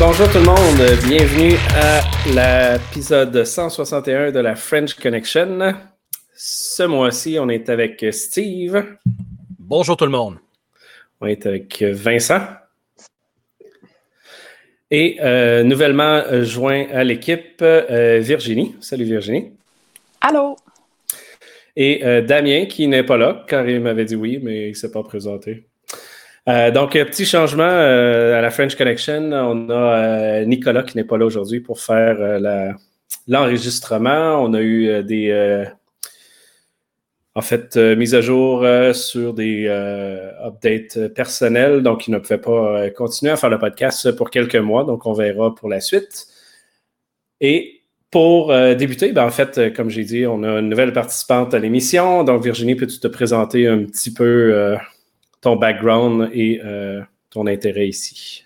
Bonjour tout le monde, bienvenue à l'épisode 161 de la French Connection. Ce mois-ci, on est avec Steve. Bonjour tout le monde. On est avec Vincent. Et euh, nouvellement joint à l'équipe, euh, Virginie. Salut Virginie. Allô. Et euh, Damien, qui n'est pas là, car il m'avait dit oui, mais il ne s'est pas présenté. Euh, donc, petit changement euh, à la French Connection. On a euh, Nicolas qui n'est pas là aujourd'hui pour faire l'enregistrement. On a eu des, en fait, mises à jour sur des updates personnels. Donc, il ne pouvait pas continuer à faire le podcast pour quelques mois. Donc, on verra pour la suite. Et pour débuter, ben, en fait, comme j'ai dit, on a une nouvelle participante à l'émission. Donc, Virginie, peux-tu te présenter un petit peu ton background et euh, ton intérêt ici?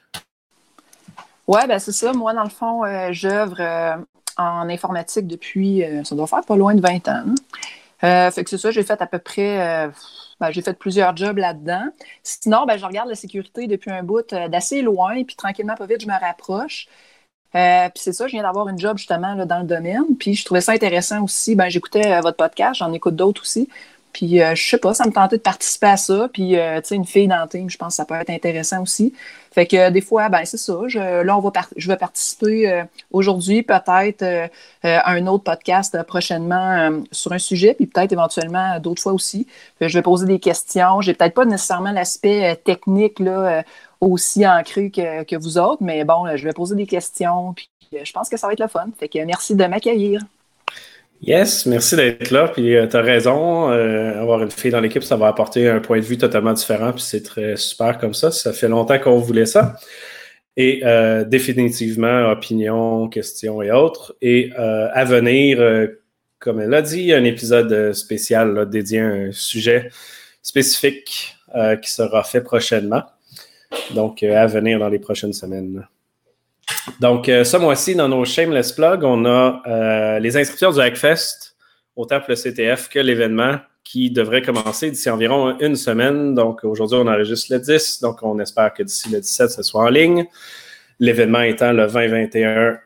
Oui, ben c'est ça. Moi, dans le fond, euh, j'œuvre euh, en informatique depuis, ça doit faire pas loin de 20 ans. fait que c'est ça, j'ai fait à peu près, ben, j'ai fait plusieurs jobs là-dedans. Sinon, ben, je regarde la sécurité depuis un bout d'assez loin, puis tranquillement, pas vite, je me rapproche. puis c'est ça, je viens d'avoir une job justement là, dans le domaine. Puis je trouvais ça intéressant aussi. Ben, j'écoutais votre podcast, j'en écoute d'autres aussi. Puis, euh, je sais pas, ça me tentait de participer à ça. Puis, euh, tu sais, une fille dans le team, je pense que ça peut être intéressant aussi. Fait que des fois, ben c'est ça. Là, on va je vais participer euh, aujourd'hui, peut-être à un autre podcast prochainement sur un sujet, puis peut-être éventuellement d'autres fois aussi. je vais poser des questions. J'ai peut-être pas nécessairement l'aspect technique là, aussi ancré que, que vous autres, mais bon, je vais poser des questions. Puis, je pense que ça va être le fun. Fait que merci de m'accueillir. Yes, merci d'être là. Puis euh, tu as raison, euh, avoir une fille dans l'équipe, ça va apporter un point de vue totalement différent. Puis c'est très super comme ça. Ça fait longtemps qu'on voulait ça. Et euh, définitivement, opinion, questions et autres. Et à venir, comme elle l'a dit, un épisode spécial dédié à un sujet spécifique qui sera fait prochainement. Donc, à venir dans les prochaines semaines. Donc, euh, ce mois-ci, dans nos Shameless Plug, on a euh, les inscriptions du Hackfest, autant pour le CTF que l'événement qui devrait commencer d'ici environ une semaine. Donc, aujourd'hui, on enregistre le 10, donc on espère que d'ici le 17, ce soit en ligne. L'événement étant le 20-21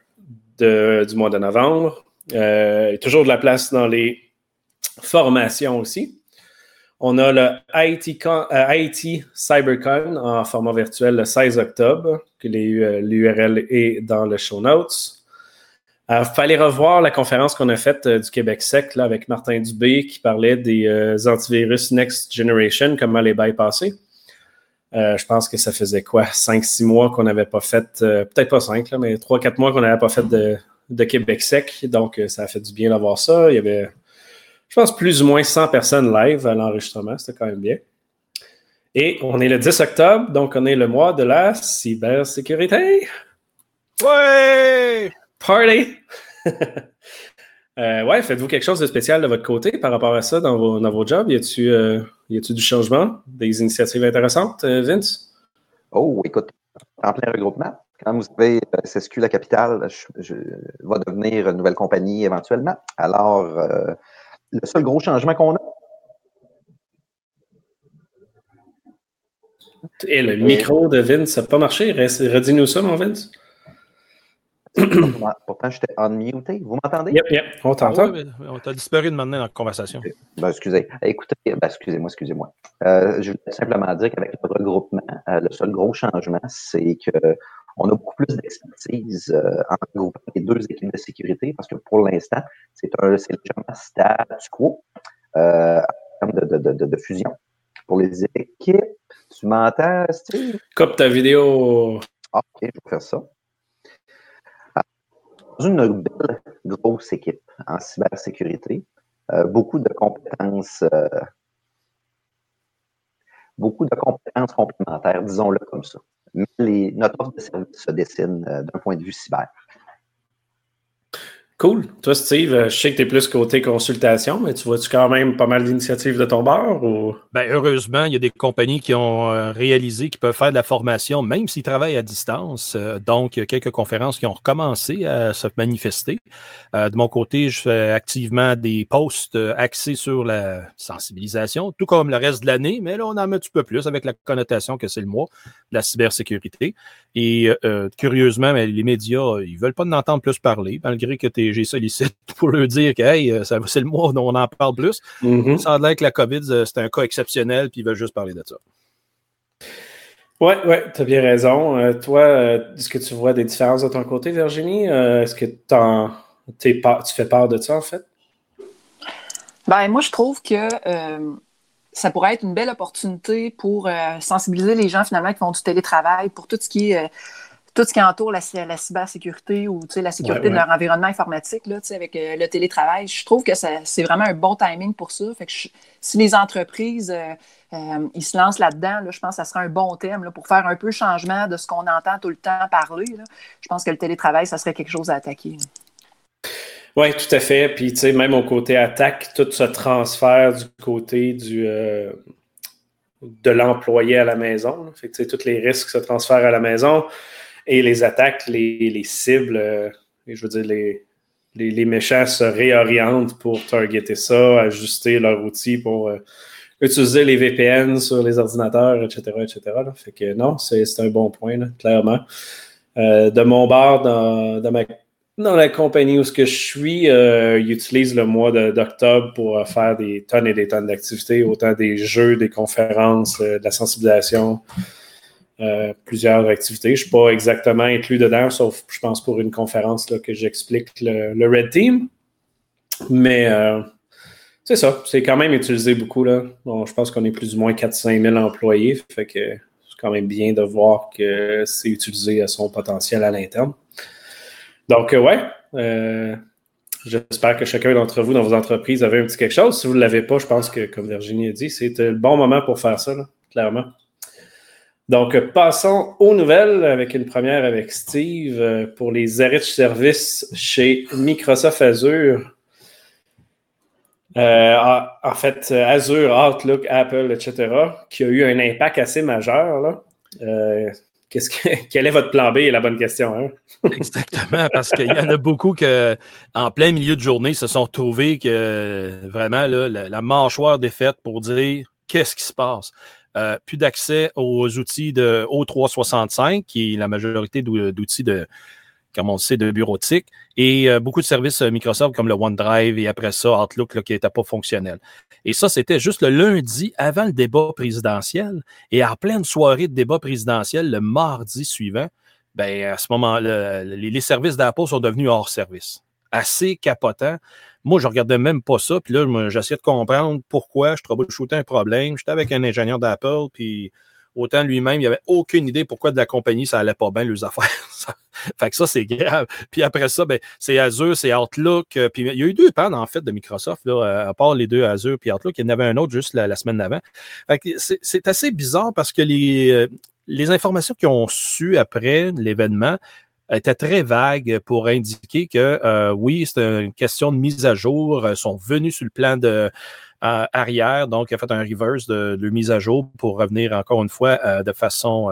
du mois de novembre. Euh, toujours de la place dans les formations aussi. On a le IT, CyberCon en format virtuel le 16 octobre, que l'URL est dans le show notes. Il fallait revoir la conférence qu'on a faite euh, du Québec Sec là, avec Martin Dubé qui parlait des euh, antivirus Next Generation, comment les bypasser. Euh, je pense que ça faisait quoi, 5-6 mois qu'on n'avait pas fait, peut-être pas 5, mais 3-4 mois qu'on n'avait pas fait de, de, Québec Sec. Donc, ça a fait du bien d'avoir ça. Il y avait je pense, plus ou moins 100 personnes live à l'enregistrement. C'était quand même bien. Et on est le 10 octobre, donc on est le mois de la cybersécurité. Ouais! Party! euh, ouais, faites-vous quelque chose de spécial de votre côté par rapport à ça dans vos, dans vos jobs? Y a-tu euh, du changement, des initiatives intéressantes, euh, Vince? Oh, écoute, en plein regroupement. Quand vous avez euh, SSQ La Capitale, je, je, va devenir une nouvelle compagnie éventuellement. Alors, euh, le seul gros changement qu'on a. Et le micro de Vince, ça n'a pas marché. Redis-nous ça, mon Vince. Pourtant, j'étais unmuté. Vous m'entendez? Yep, yep, on t'entend. Ah on t'a disparu de maintenant dans la conversation. Ben, excusez. Écoutez, ben, excusez-moi, excusez-moi. Euh, je voulais simplement dire qu'avec le regroupement, euh, le seul gros changement, c'est qu'on a beaucoup plus d'expertise euh, en regroupant les deux équipes de sécurité parce que pour l'instant, c'est un légèrement statu quo euh, en termes de, de, de, de, fusion. Pour les équipes, tu m'entends, Steve? Coupe ta vidéo. Ah, OK, je vais faire ça une belle grosse équipe en cybersécurité, euh, beaucoup de compétences, euh, beaucoup de compétences complémentaires, disons-le comme ça. Mais notre offre de service se dessine euh, d'un point de vue cyber. Cool. Toi, Steve, euh, je sais que tu es plus côté consultation, mais tu vois-tu quand même pas mal d'initiatives de ton bord? Ou... Ben, heureusement, il y a des compagnies qui ont euh, réalisé qu'ils peuvent faire de la formation, même s'ils travaillent à distance. Euh, donc, il y a quelques conférences qui ont recommencé à se manifester. de mon côté, je fais activement des posts axés sur la sensibilisation, tout comme le reste de l'année, mais là, on en met un petit peu plus avec la connotation que c'est le mois de la cybersécurité. Et curieusement, les médias, ils veulent pas en entendre plus parler, malgré que tu j'ai sollicité pour leur dire que euh, c'est le mois dont on en parle plus. Mm-hmm. Ça a l'air que la COVID, euh, c'est un cas exceptionnel, puis ils veulent juste parler de ça. Oui, oui, tu as bien raison. Euh, toi, est-ce que tu vois des différences de ton côté, Virginie? est-ce que tu fais part de ça, en fait? Ben, moi, je trouve que ça pourrait être une belle opportunité pour sensibiliser les gens, finalement, qui font du télétravail, pour tout ce qui est tout ce qui entoure la, la cybersécurité ou la sécurité de leur environnement informatique là, avec euh, le télétravail. Je trouve que c'est vraiment un bon timing pour ça. Fait que si les entreprises euh, euh, ils se lancent là-dedans, je pense que ça serait un bon thème là, pour faire un peu changement de ce qu'on entend tout le temps parler. Je pense que le télétravail, ça serait quelque chose à attaquer. Oui, tout à fait. Puis, tu sais, même au côté attaque, tout ce transfert du côté du, de l'employé à la maison. Fait que, tous les risques se transfèrent à la maison. Et les attaques, les, cibles, euh, je veux dire, les, les, méchants se réorientent pour targeter ça, ajuster leur outil pour euh, utiliser les VPN sur les ordinateurs, etc. etc. Fait que non, c'est un bon point, clairement. Euh, de mon bar, dans, la compagnie où je suis, ils utilisent le mois d'octobre pour faire des tonnes et des tonnes d'activités, autant des jeux, des conférences, de la sensibilisation. Euh, plusieurs activités. Je ne suis pas exactement inclus dedans, sauf, je pense, pour une conférence là, que j'explique le, Red Team. Mais euh, c'est ça, c'est quand même utilisé beaucoup. Là. Bon, je pense qu'on est plus ou moins 4-5 000 employés. Fait que c'est quand même bien de voir que c'est utilisé à son potentiel à l'interne. Donc, euh, ouais, j'espère que chacun d'entre vous dans vos entreprises avait un petit quelque chose. Si vous ne l'avez pas, je pense que, comme Virginie a dit, c'est le bon moment pour faire ça, clairement. Donc, passons aux nouvelles avec une première avec Steve euh, pour les arrêts de service chez Microsoft Azure. Euh, en fait, Azure, Outlook, Apple, etc., qui a eu un impact assez majeur. Euh, quel est votre plan B? est la bonne question. Hein? Exactement, parce qu'il y en a beaucoup qui, en plein milieu de journée, se sont trouvés que vraiment la, la mâchoire défaite pour dire qu'est-ce qui se passe? Euh, plus d'accès aux outils de O365, qui est la majorité d'outils de, comme on sait, de bureautique, et euh, beaucoup de services euh, Microsoft comme le OneDrive et après ça, Outlook qui n'était pas fonctionnel. Et ça, c'était juste le lundi avant le débat présidentiel. Et en pleine soirée de débat présidentiel, le mardi suivant, ben, à ce moment-là, les services d'Apple sont devenus hors service. Assez capotant. Moi, je ne regardais même pas ça. Puis là, j'essayais de comprendre pourquoi je troubleshootais un problème. J'étais avec un ingénieur d'Apple, puis autant lui-même, il avait aucune idée pourquoi de la compagnie, ça allait pas bien, les affaires. fait que ça, c'est grave. Puis après ça, ben, c'est Azure, c'est Outlook. Euh, puis il y a eu deux pannes, en fait, de Microsoft, là, à part les deux Azure puis Outlook. Il y en avait un autre juste la, semaine d'avant. Fait que c'est assez bizarre parce que les, euh, les informations qu'ils ont su après l'événement, était très vague pour indiquer que euh, oui, c'est une question de mise à jour. Ils sont venus sur le plan de euh, arrière, donc il a fait un reverse de, mise à jour pour revenir encore une fois euh, de façon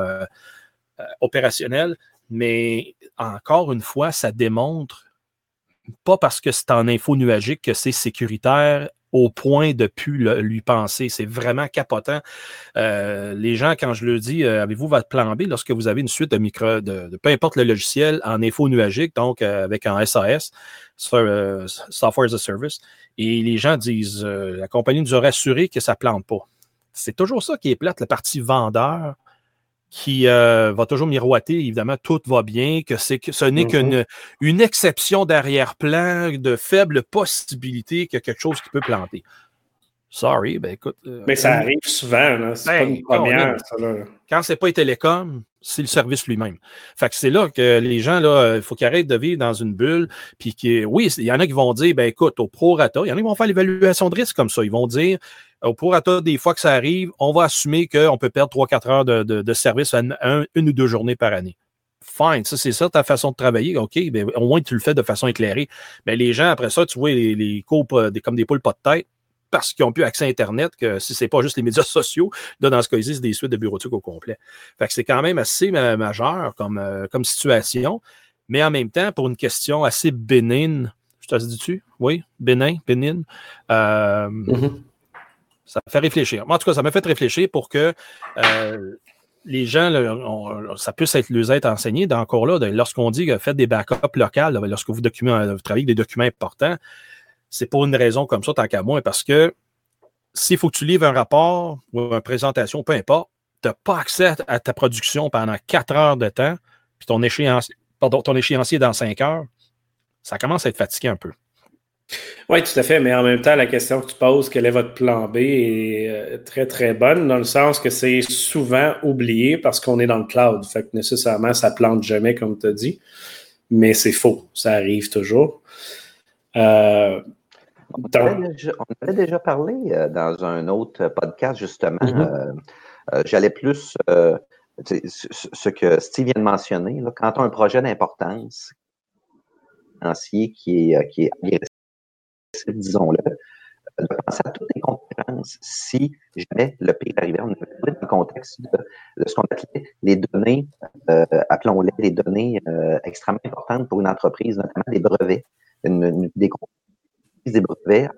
opérationnelle. Mais encore une fois, ça démontre pas parce que c'est en info nuagique que c'est sécuritaire au point de plus lui penser. C'est vraiment capotant. Euh, les gens, quand je le dis, euh, avez-vous votre plan B lorsque vous avez une suite de micro, de, peu importe le logiciel, en info nuagique, donc euh, avec un SAS, Software as a Service, et les gens disent, la compagnie nous a rassuré que ça ne plante pas. C'est toujours ça qui est plate, la partie vendeur qui euh, va toujours miroiter, évidemment, tout va bien, que, c'est, que ce n'est mm-hmm. qu'une une exception d'arrière-plan, de faible possibilité qu'il y a quelque chose qui peut planter. Sorry, ben écoute. Euh, Mais ça arrive souvent, là. C'est pas ben, une première, ça, là. Quand c'est pas les télécoms, c'est le service lui-même. Fait que c'est là que les gens, là, il faut qu'ils arrêtent de vivre dans une bulle. Puis qui, oui, il y en a qui vont dire, ben écoute, au prorata, il y en a qui vont faire l'évaluation de risque comme ça. Ils vont dire, au prorata, des fois que ça arrive, on va assumer qu'on peut perdre 3-4 heures de, service une ou deux journées par année. fine, ça, c'est ça ta façon de travailler. OK, ben, au moins tu le fais de façon éclairée. Mais les gens, après ça, tu vois les, les coupes des, comme des poules pas de tête parce qu'ils ont plus accès à Internet, que si c'est pas juste les médias sociaux, là, dans ce cas-ci, c'est des suites de bureautique au complet. Fait que c'est quand même assez majeur comme, euh, comme situation, mais en même temps, pour une question assez bénigne, je te dis-tu? Oui, bénin, bénigne? Euh, mm-hmm. Ça fait réfléchir. en tout cas, ça m'a fait réfléchir pour que euh, les gens, ça puisse être les être enseigné. Encore là, lorsqu'on dit que faites des backups locales, lorsque vous, document, vous travaillez avec des documents importants, c'est pour une raison comme ça, tant qu'à moi, parce que s'il faut que tu livres un rapport ou une présentation, peu importe, tu n'as pas accès à ta production pendant quatre heures de temps, puis ton échéancier, ton échéancier dans cinq heures, ça commence à être fatigué un peu. Oui, tout à fait, mais en même temps, la question que tu poses, quel est votre plan B, est euh, très, très bonne, dans le sens que c'est souvent oublié parce qu'on est dans le cloud. Fait que nécessairement, ça plante jamais, comme tu as dit. Mais c'est faux, ça arrive toujours. Euh, on, avait déjà, parlé euh, dans un autre podcast, justement. Mm-hmm. J'allais plus ce que Steve vient de mentionner. quand tu as un projet d'importance financier qui est, qui est disons-le, de penser à toutes les conséquences si jamais le pire arrivait. On avait dans le contexte de, ce qu'on appelait les données, euh, appelons-les les données euh, extrêmement importantes pour une entreprise, notamment des brevets, une, des, des brevets.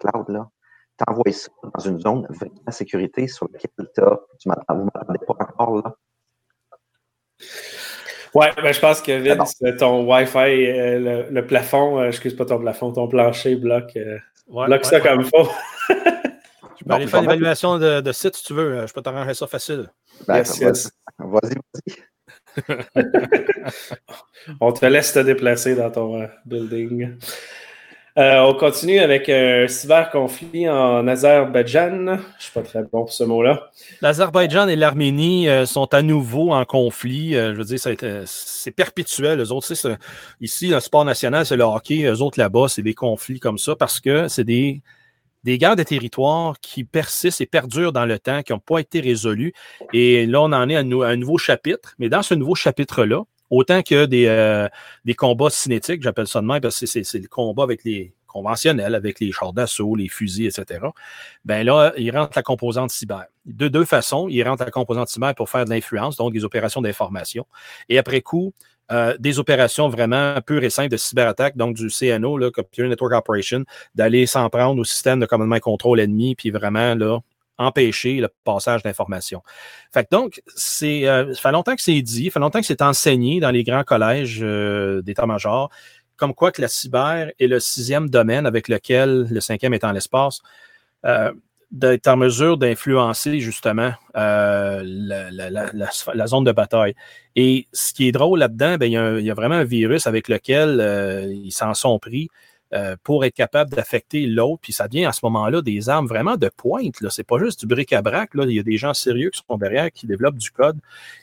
Cloud, là, t'envoies ça dans une zone vraiment sécurité sur laquelle tu m'attends, vous m'attendez pas encore là. Ouais, ben, je pense que Vince, ton Wi-Fi, euh, le, plafond, euh, excuse pas ton plafond, ton plancher bloque, euh, bloque ça comme il faut. tu peux aller faire l'évaluation de, de, site si tu veux. Je peux t'arranger ça facile. Ben, yes, Vas-y, vas-y. On te laisse te déplacer dans ton building. Euh, on continue avec un cyber-conflit en Azerbaïdjan. Je ne suis pas très bon pour ce mot-là. L'Azerbaïdjan et l'Arménie euh, sont à nouveau en conflit. Euh, je veux dire, c'est perpétuel. Les autres, ici, le sport national, c'est le hockey. Eux autres, là-bas, c'est des conflits comme ça parce que c'est des, des guerres de territoire qui persistent et perdurent dans le temps, qui n'ont pas été résolues. Et là, on en est à un nouveau chapitre. Mais dans ce nouveau chapitre-là, autant que des, euh, combats cinétiques, j'appelle ça de même, parce que c'est le combat avec les conventionnels, avec les chars d'assaut, les fusils, etc. Ben là, il rentre la composante cyber. De deux façons, il rentre la composante cyber pour faire de l'influence, donc des opérations d'information. Et après coup, euh, des opérations vraiment pures et simples de cyberattaque, donc du CNO, là, Computer Network Operation, d'aller s'en prendre au système de commandement et contrôle ennemi, puis vraiment empêcher le passage d'informations. Fait donc, c'est, euh, ça fait longtemps que c'est dit, ça fait longtemps que c'est enseigné dans les grands collèges euh, d'état-major, comme quoi que la cyber est le sixième domaine avec lequel le cinquième est en l'espace, d'être en mesure d'influencer justement la, la, zone de bataille. Et ce qui est drôle là-dedans, ben, il, y a vraiment un virus avec lequel ils s'en sont pris. Euh, pour être capable d'affecter l'autre. Puis ça devient à ce moment-là des armes vraiment de pointe. Ce n'est pas juste du bric-à-brac. Il y a des gens sérieux qui sont derrière, qui développent du code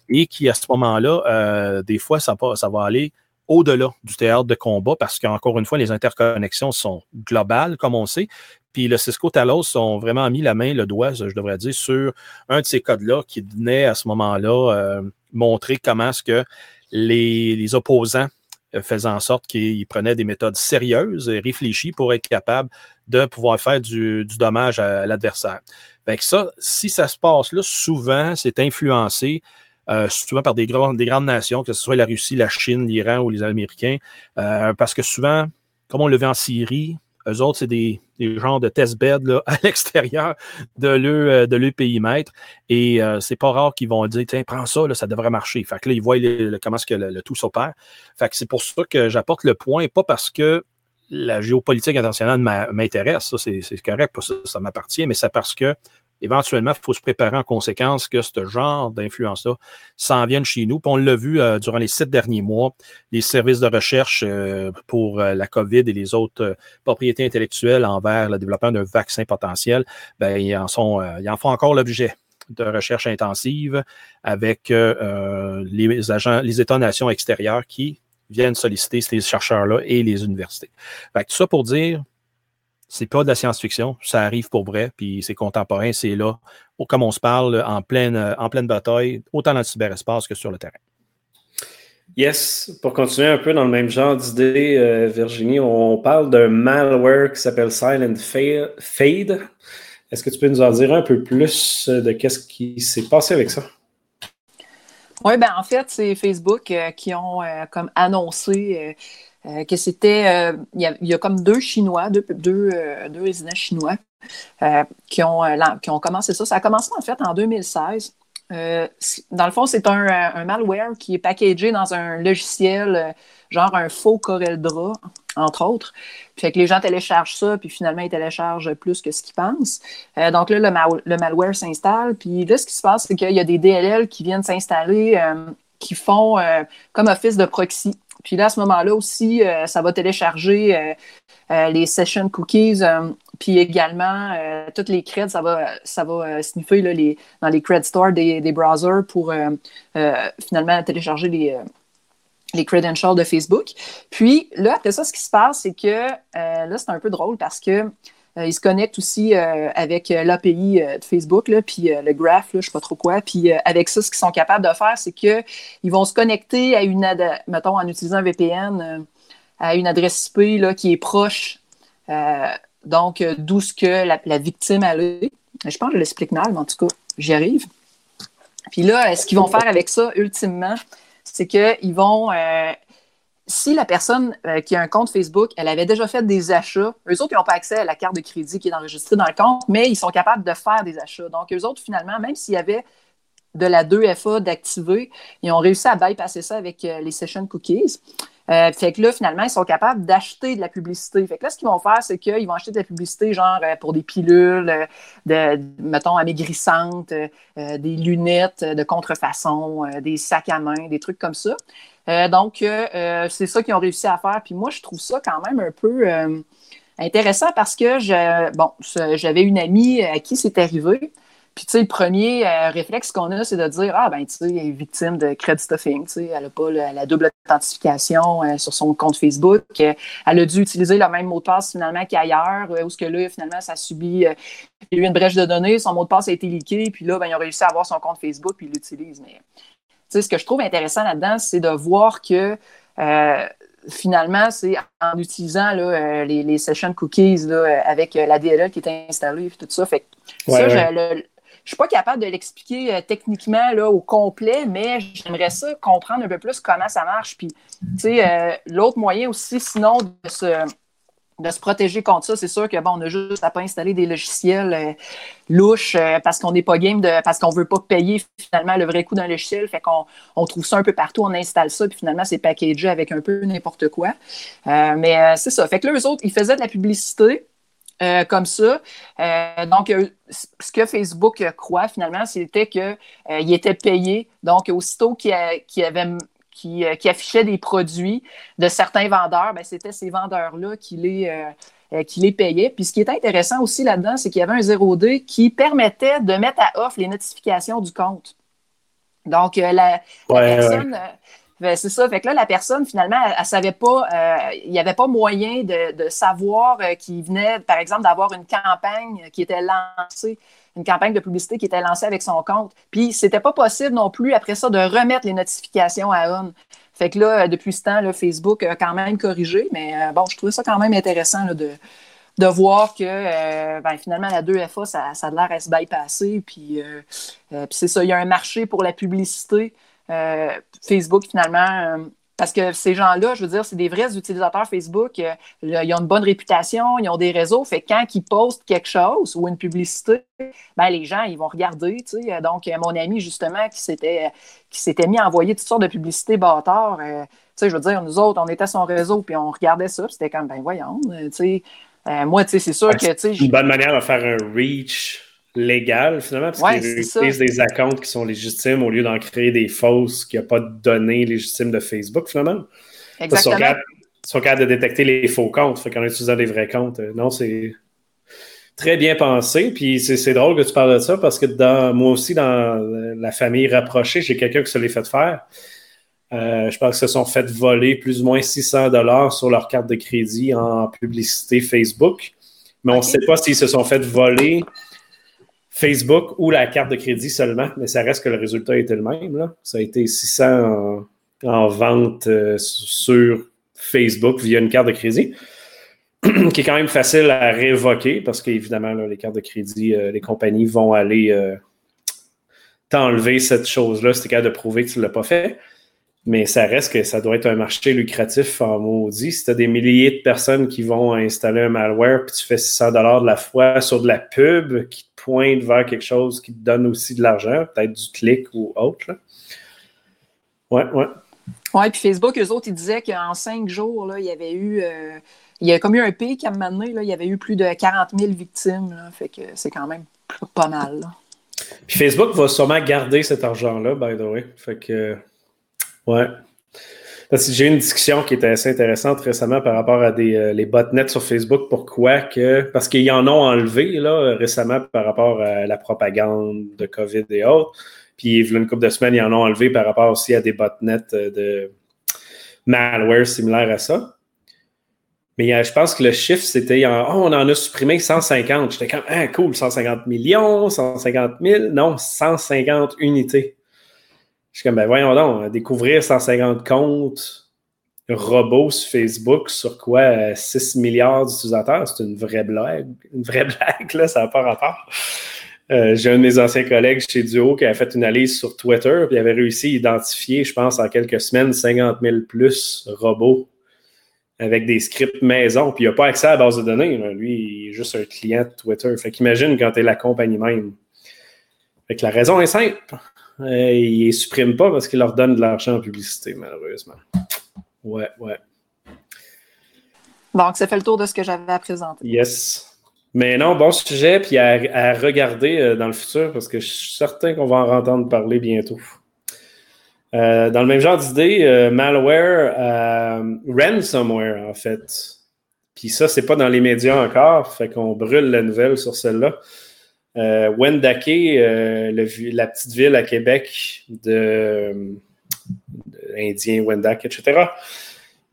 et qui, à ce moment-là, euh, des fois, ça, ça va aller au-delà du théâtre de combat parce qu'encore une fois, les interconnexions sont globales, comme on sait. Puis le Cisco Talos ont vraiment mis la main, le doigt, je devrais dire, sur un de ces codes-là qui venait à ce moment-là euh, montrer comment est-ce que les, les opposants euh, faisant en sorte qu'il prenait des méthodes sérieuses et réfléchies pour être capable de pouvoir faire du, dommage à, l'adversaire. ça, si ça se passe là, souvent, c'est influencé euh, souvent par des, des, grandes nations, que ce soit la Russie, la Chine, l'Iran ou les Américains, parce que souvent, comme on le vit en Syrie, eux autres, c'est des, des, genres de test-beds à l'extérieur de leur, euh, de maître. Et euh, c'est pas rare qu'ils vont dire Tiens, prends ça, là, ça devrait marcher. Fait que là, ils voient comment que le, tout s'opère. Fait que c'est pour ça que j'apporte le point, pas parce que la géopolitique internationale m'intéresse, ça c'est correct, ça m'appartient, mais c'est parce que éventuellement, il faut se préparer en conséquence que ce genre d'influence-là s'en vienne chez nous. Puis on l'a vu euh, durant les sept derniers mois, les services de recherche euh, pour euh, la COVID et les autres propriétés intellectuelles envers le développement d'un vaccin potentiel, ben, ils, en sont, ils en font encore l'objet de recherche intensive avec les agents, les États-nations extérieurs qui viennent solliciter ces chercheurs-là et les universités. Fait tout ça pour dire, c'est pas de la science-fiction, ça arrive pour vrai, puis c'est contemporain, c'est là, comme on se parle, en pleine, en pleine bataille, autant dans le cyberespace que sur le terrain. Yes, pour continuer un peu dans le même genre d'idée, euh, Virginie, on parle d'un malware qui s'appelle Silent Fade. Est-ce que tu peux nous en dire un peu plus de qu'est-ce qui s'est passé avec ça? Oui, ben en fait, c'est Facebook euh, qui ont euh, comme annoncé que c'était. Il y, a comme deux Chinois, deux, deux, deux résidents chinois qui, ont, qui ont commencé ça. Ça a commencé en fait en 2016. Euh, dans le fond, c'est un, un, malware qui est packagé dans un logiciel, euh, genre un faux CorelDRAW, entre autres. Fait que les gens téléchargent ça, puis finalement, ils téléchargent plus que ce qu'ils pensent. Euh, donc là, le, malware s'installe, puis là, ce qui se passe, c'est qu'il y a des DLL qui viennent s'installer, qui font comme office de proxy. Puis là, à ce moment-là aussi, ça va télécharger les session cookies puis également, euh, toutes les creds, ça va, ça va euh, sniffer dans les cred stores des, browsers pour euh, finalement télécharger les, les credentials de Facebook. Puis là, après ça, ce qui se passe, c'est que là, c'est un peu drôle parce que ils se connectent aussi avec l'API de Facebook, là, puis le graph, je ne sais pas trop quoi. Puis avec ça, ce qu'ils sont capables de faire, c'est qu'ils vont se connecter à une, mettons, en utilisant un VPN, à une adresse IP là, qui est proche donc, euh, d'où ce que la, victime allait. Je pense que je l'explique mal, mais en tout cas, j'y arrive. Puis là, ce qu'ils vont faire avec ça, ultimement, c'est qu'ils vont. Euh, si la personne euh, qui a un compte Facebook, elle avait déjà fait des achats, eux autres, ils n'ont pas accès à la carte de crédit qui est enregistrée dans le compte, mais ils sont capables de faire des achats. Donc, eux autres, finalement, même s'il y avait de la 2FA d'activer, ils ont réussi à bypasser ça avec les session cookies. Euh, fait que là, finalement, ils sont capables d'acheter de la publicité. Fait que là, ce qu'ils vont faire, c'est qu'ils vont acheter de la publicité, genre euh, pour des pilules, euh, de, mettons, amaigrissantes, des lunettes de contrefaçon, des sacs à main, des trucs comme ça. donc, c'est ça qu'ils ont réussi à faire. Puis moi, je trouve ça quand même un peu intéressant parce que je, bon, j'avais une amie à qui c'est arrivé. Puis, tu sais, le premier euh, réflexe qu'on a, c'est de dire Ah, ben, tu sais, elle est victime de credit stuffing. Tu sais, elle n'a pas la double authentification euh, sur son compte Facebook. elle a dû utiliser le même mot de passe finalement qu'ailleurs, euh, où ce que là, finalement, ça a subi. il y a eu une brèche de données, son mot de passe a été leaké, puis là, ben, ils ont réussi à avoir son compte Facebook, puis ils l'utilisent. Mais, tu sais, ce que je trouve intéressant là-dedans, c'est de voir que. finalement, c'est en utilisant là, les, les, session cookies là, avec la DLL qui est installée et tout ça. Fait ça, Je, je suis pas capable de l'expliquer euh, techniquement là, au complet, mais j'aimerais ça comprendre un peu plus comment ça marche. Puis, tu sais, euh, l'autre moyen aussi, sinon, de se, de se protéger contre ça, c'est sûr que bon, on a juste à pas installer des logiciels euh, louches parce qu'on n'est pas game de parce qu'on veut pas payer finalement le vrai coût d'un logiciel. Fait qu'on on trouve ça un peu partout, on installe ça, puis finalement c'est packagé avec un peu n'importe quoi. mais c'est ça. Fait que là, eux autres, ils faisaient de la publicité. Euh, comme ça. Euh, donc, euh, ce que Facebook croit finalement, c'était qu'il il était payé. Donc, aussitôt qu'il avait qui, qui, affichait des produits de certains vendeurs, ben, c'était ces vendeurs-là qui les, qui les payaient. Puis ce qui est intéressant aussi là-dedans, c'est qu'il y avait un 0D qui permettait de mettre à off les notifications du compte. Donc, la, personne, c'est ça. Fait que là, la personne, finalement, elle, ne savait pas, euh, il n'y avait pas moyen de, savoir euh, qu'il venait, par exemple, d'avoir une campagne qui était lancée, une campagne de publicité qui était lancée avec son compte. Puis, c'était pas possible non plus, après ça, de remettre les notifications à on. Fait que là, depuis ce temps, Facebook a quand même corrigé, mais euh, bon, je trouvais ça quand même intéressant de, de voir que ben, finalement, la 2FA, ça, ça a l'air à se bypasser. Puis, puis c'est ça, il y a un marché pour la publicité. Euh, Facebook, finalement, euh, parce que ces gens-là, je veux dire, c'est des vrais utilisateurs Facebook. Euh, ils ont une bonne réputation, ils ont des réseaux. Fait que quand ils postent quelque chose ou une publicité, ben, les gens, ils vont regarder. Donc, mon ami, justement, qui s'était, qui s'était mis à envoyer toutes sortes de publicités bâtards, je veux dire, nous autres, on était son réseau, puis on regardait ça, c'était comme, ben voyons, moi, c'est sûr que... C'est une bonne manière de faire un reach légal, finalement, parce qu'ils utilisent des accounts qui sont légitimes au lieu d'en créer des fausses qui n'ont pas de données légitimes de Facebook, finalement. Exactement. Ils sont, capables, de détecter les faux comptes, fait qu'en utilisant des vrais comptes. Euh, non, c'est très bien pensé. Puis c'est drôle que tu parles de ça parce que dans, moi aussi, dans la famille rapprochée, j'ai quelqu'un qui se l'est fait faire. Euh, je pense qu'ils se sont fait voler plus ou moins 600 dollars sur leur carte de crédit en publicité Facebook. Mais on ne sait pas s'ils se sont fait voler Facebook ou la carte de crédit seulement, mais ça reste que le résultat était le même. Ça a été 600 en, vente euh, sur Facebook via une carte de crédit, qui est quand même facile à révoquer parce qu'évidemment, les cartes de crédit, euh, les compagnies vont aller euh, t'enlever cette chose-là si tu capable de prouver que tu ne l'as pas fait. Mais ça reste que ça doit être un marché lucratif en maudit. Si tu as des milliers de personnes qui vont installer un malware, puis tu fais 600 dollars de la fois sur de la pub qui te pointe vers quelque chose qui te donne aussi de l'argent, peut-être du clic ou autre. Là. Ouais, ouais. Oui, puis Facebook, eux autres, ils disaient qu'en cinq jours, là, il y avait eu. Euh, il y a comme eu un pic à un moment donné, là, il y avait eu plus de 40 000 victimes. Là, fait que c'est quand même pas mal. Puis Facebook va sûrement garder cet argent-là, by the way. Fait que. Ouais. J'ai eu une discussion qui était assez intéressante récemment par rapport à des, euh, les botnets sur Facebook. Pourquoi que. Parce qu'ils en ont enlevé là, récemment par rapport à la propagande de COVID et autres. Puis, il y a une couple de semaines, ils en ont enlevé par rapport aussi à des botnets euh, de malware similaires à ça. Mais euh, je pense que le chiffre, c'était oh, on en a supprimé 150. J'étais comme ah, cool, 150 millions, 150 000. Non, 150 unités. Je suis comme, ben voyons donc, découvrir 150 comptes robots sur Facebook sur quoi 6 milliards d'utilisateurs, c'est une vraie blague. Une vraie blague, là, ça n'a pas rapport. Euh, j'ai un de mes anciens collègues chez Duo qui a fait une analyse sur Twitter, puis il avait réussi à identifier, je pense, en quelques semaines, 50 000 plus robots avec des scripts maison, puis il n'a pas accès à la base de données. Lui, il est juste un client de Twitter. Fait qu'imagine quand tu es la compagnie même. Fait que la raison est simple. Euh, ils ne suppriment pas parce qu'ils leur donnent de l'argent en publicité, malheureusement. Ouais, ouais. Donc, ça fait le tour de ce que j'avais à présenter. Yes. Mais non, bon sujet, puis à, regarder euh, dans le futur parce que je suis certain qu'on va en entendre parler bientôt. Euh, dans le même genre d'idée, malware, ransomware en fait. Puis ça, c'est pas dans les médias encore, fait qu'on brûle la nouvelle sur celle-là. Euh, Wendake, euh, la petite ville à Québec de, Indien, Wendak, etc.,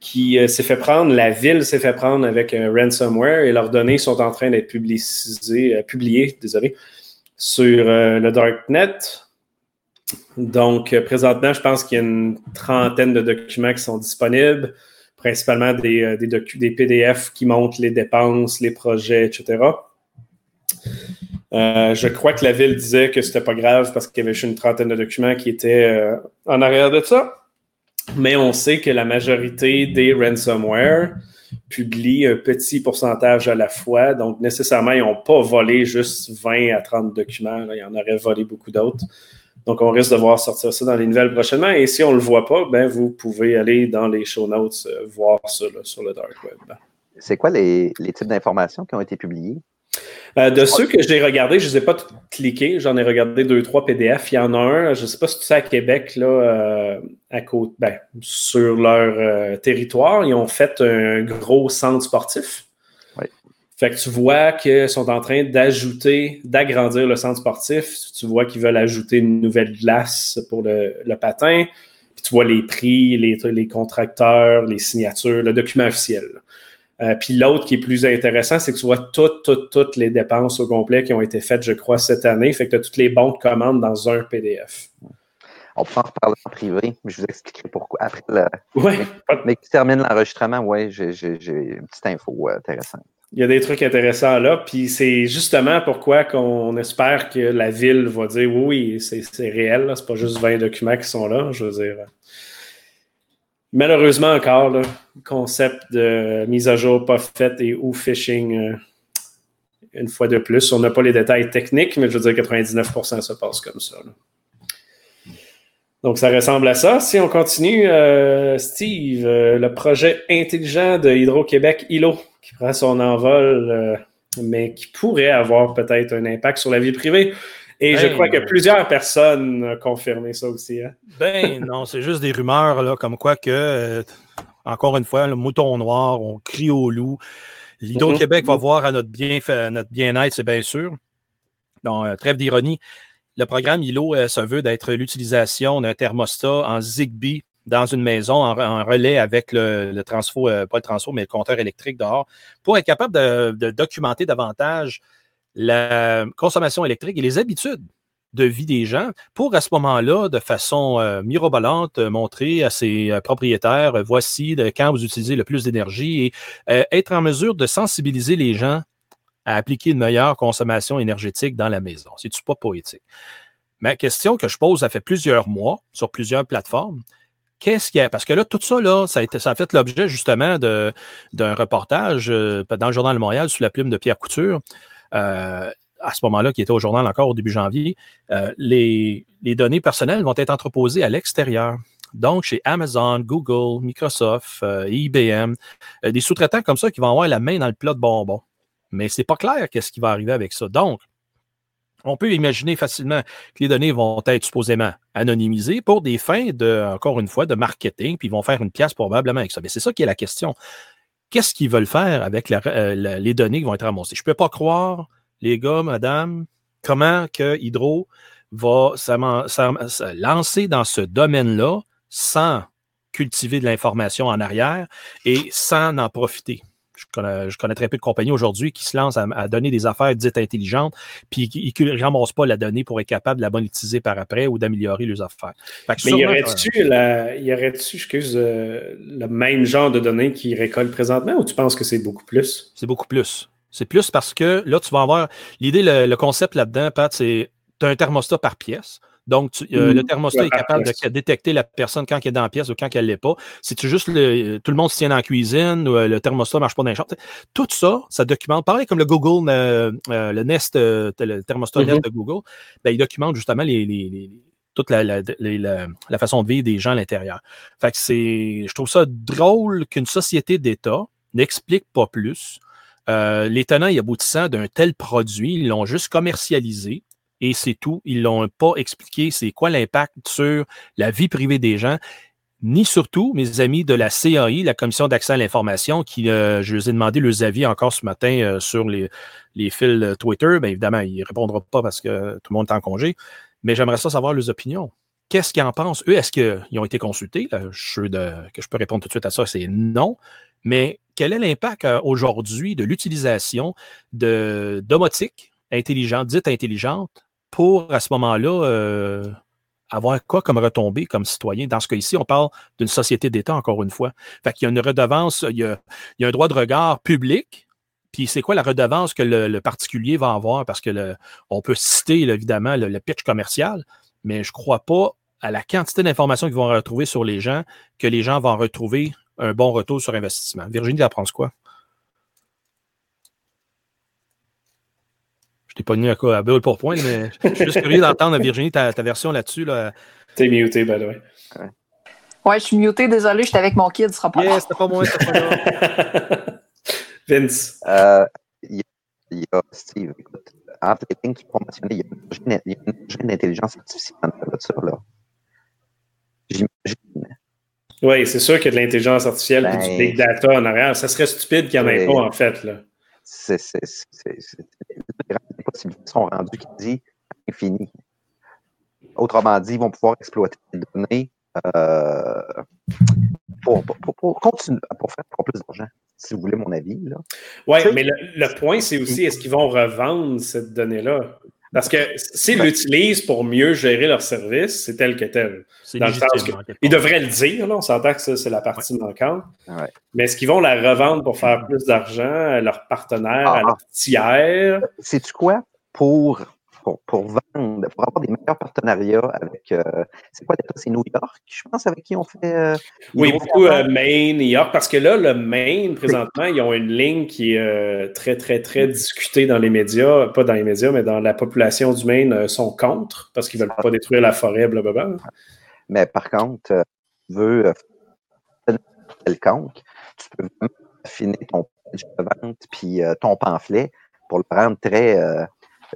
qui euh, s'est fait prendre, la ville s'est fait prendre avec un ransomware et leurs données sont en train d'être publicisées, publiées, désolé, sur le Darknet. Donc, présentement, je pense qu'il y a une trentaine de documents qui sont disponibles, principalement des PDF qui montrent les dépenses, les projets, etc. Euh, je crois que la ville disait que c'était pas grave parce qu'il y avait une trentaine de documents qui étaient euh, en arrière de ça. Mais on sait que la majorité des ransomware publient un petit pourcentage à la fois. Donc, nécessairement, ils n'ont pas volé juste 20 à 30 documents. Là. Ils en auraient volé beaucoup d'autres. Donc, on risque de voir sortir ça dans les nouvelles prochainement. Et si on ne le voit pas, ben, vous pouvez aller dans les show notes euh, voir ça sur le dark web. C'est quoi les types d'informations qui ont été publiées? Euh, de ceux que j'ai regardés, je ne les ai pas cliqués. J'en ai regardé deux, trois PDF. Il y en a un, je ne sais pas si tu sais, à Québec, là, euh, à côté, ben, sur leur euh, territoire, ils ont fait un gros centre sportif. Oui. Fait que tu vois qu'ils sont en train d'ajouter, d'agrandir le centre sportif. Tu vois qu'ils veulent ajouter une nouvelle glace pour le, patin. Puis tu vois les prix, les, les contracteurs, les signatures, le document officiel. Euh, puis l'autre qui est plus intéressant, c'est que tu vois toutes, toutes, toutes les dépenses au complet qui ont été faites, je crois, cette année. Fait que tu as toutes les bons de commande dans un PDF. On peut en reparler en privé, mais je vous expliquerai pourquoi après. Le... Ouais. Mais qui termine l'enregistrement, oui, j'ai une petite info euh, intéressante. Il y a des trucs intéressants là, puis c'est justement pourquoi qu'on espère que la ville va dire oui, c'est réel, c'est pas juste 20 documents qui sont là, je veux dire malheureusement encore, le concept de mise à jour pas faite et ou phishing euh, une fois de plus. On n'a pas les détails techniques, mais je veux dire 99% se passe comme ça. Donc, ça ressemble à ça. Si on continue, euh, Steve, euh, le projet intelligent de Hydro-Québec, ILO, qui prend son envol, mais qui pourrait avoir peut-être un impact sur la vie privée. Et je ben, crois que plusieurs personnes ont confirmé ça aussi. Hein. Ben non, c'est juste des rumeurs, là, comme quoi que, euh, encore une fois, le mouton noir, on crie au loup. L'Hydro-Québec va mhm. voir à notre bien-être, notre bien c'est bien sûr. Donc, euh, trêve d'ironie. Le programme ILO euh, se veut d'être l'utilisation d'un thermostat en Zigbee dans une maison en, relais avec le, le transfo, euh, pas le transfo, mais le compteur électrique dehors, pour être capable de, documenter davantage la consommation électrique et les habitudes de vie des gens pour à ce moment-là, de façon euh, mirobolante, montrer à ses propriétaires, voici quand vous utilisez le plus d'énergie et être en mesure de sensibiliser les gens à appliquer une meilleure consommation énergétique dans la maison. C'est-tu pas poétique? Ma question que je pose, ça fait plusieurs mois sur plusieurs plateformes. Qu'est-ce qu'il y a? Parce que là, tout ça, là, ça a, ça a fait l'objet justement d'un reportage euh, dans le Journal de Montréal sous la plume de Pierre Couture. Euh, à ce moment-là, qui était au journal encore au début janvier, euh, les, données personnelles vont être entreposées à l'extérieur. Donc, chez Amazon, Google, Microsoft, IBM, des sous-traitants comme ça qui vont avoir la main dans le plat de bonbons. Mais ce n'est pas clair qu'est-ce qui va arriver avec ça. Donc, on peut imaginer facilement que les données vont être supposément anonymisées pour des fins de, encore une fois, de marketing, puis ils vont faire une pièce probablement avec ça. Mais c'est ça qui est la question. Qu'est-ce qu'ils veulent faire avec euh, les données qui vont être ramassées? Je ne peux pas croire, les gars, madame, comment que Hydro va se lancer dans ce domaine-là sans cultiver de l'information en arrière et sans en profiter je connais, très peu de compagnies aujourd'hui qui se lancent à, donner des affaires dites intelligentes, puis qui ne ramassent pas la donnée pour être capable de la monétiser par après ou d'améliorer leurs affaires. Mais y aurait-tu, la, y aurait-tu excuse, euh, le même genre de données qu'ils récoltent présentement ou tu penses que c'est beaucoup plus? C'est beaucoup plus. C'est plus parce que là, tu vas avoir. L'idée, le, concept là-dedans, Pat, c'est tu as un thermostat par pièce. Donc, euh, le mmh. thermostat est capable de détecter la personne quand elle est dans la pièce ou quand elle ne l'est pas. Si tu juste le, tout le monde se tient la cuisine ou euh, le thermostat ne marche pas dans les chambres, tout ça, ça documente. Pareil comme le Google, euh, le Nest, le thermostat Nest mmh de Google, ben, il documente justement les, toute la, la, façon de vivre des gens à l'intérieur. Fait que c'est, je trouve ça drôle qu'une société d'État n'explique pas plus. les tenants et aboutissants d'un tel produit, ils l'ont juste commercialisé et c'est tout. Ils l'ont pas expliqué c'est quoi l'impact sur la vie privée des gens, ni surtout mes amis de la CAI, la Commission d'accès à l'information, qui, euh, je les ai demandé leurs avis encore ce matin euh, sur les, fils Twitter. Bien évidemment, ils ne répondront pas parce que tout le monde est en congé, mais j'aimerais ça savoir leurs opinions. Qu'est-ce qu'ils en pensent? Eux, est-ce qu'ils ont été consultés? je que je peux répondre tout de suite à ça, c'est non. Mais quel est l'impact euh, aujourd'hui de l'utilisation de domotique intelligente, dite intelligente, pour, à ce moment-là, euh, avoir quoi comme retombée comme citoyen? Dans ce cas-ci, on parle d'une société d'État, encore une fois. Fait qu'il y a une redevance, il y a, un droit de regard public, puis c'est quoi la redevance que le, particulier va avoir? Parce que on peut citer évidemment le, pitch commercial, mais je ne crois pas à la quantité d'informations qu'ils vont retrouver sur les gens que les gens vont retrouver un bon retour sur investissement. Virginie, tu apprends quoi? T'ai pas venu à quoi à Bill pour point, mais je suis juste curieux d'entendre, Virginie, ta, ta version là-dessus. Là. T'es muté, by the way. Ouais. je suis muté, désolé, j'étais avec mon kid, ce sera pas yes, c'était pas moi, c'était pas là. Vince. Euh, il y, a, Steve, écoute, entre les il y a une gêne d'intelligence artificielle dans la voiture, là. J'imagine. Oui, c'est sûr qu'il y a de l'intelligence artificielle et du ben, big data en arrière. Ça serait stupide qu'il n'y en ait pas, en fait. Là. C'est possibilités sont rendues quasi infinies. Autrement dit, ils vont pouvoir exploiter les données euh, pour, continuer, pour faire plus d'argent, si vous voulez mon avis. Oui, mais le, point, c'est aussi est-ce qu'ils vont revendre cette donnée-là? Parce que s'ils l'utilisent pour mieux gérer leur service, c'est tel que tel. Dans le sens ils devraient le dire, on s'entend que ça, c'est la partie manquante. Mais est-ce qu'ils vont la revendre pour faire plus d'argent à leurs partenaires, à ah. leurs tiers? Sais-tu quoi? Pour pour, vendre, pour avoir des meilleurs partenariats avec. Euh, c'est quoi C'est New York, je pense, avec qui on fait. Euh, oui, beaucoup euh, Maine, New York, parce que là, le Maine, présentement, ils ont une ligne qui est très, très, très discutée dans les médias, pas dans les médias, mais dans la population du Maine, sont contre, parce qu'ils ne veulent pas détruire la forêt, blablabla. Mais par contre, tu veux quelconque, tu peux affiner ton de vente puis ton pamphlet pour le rendre très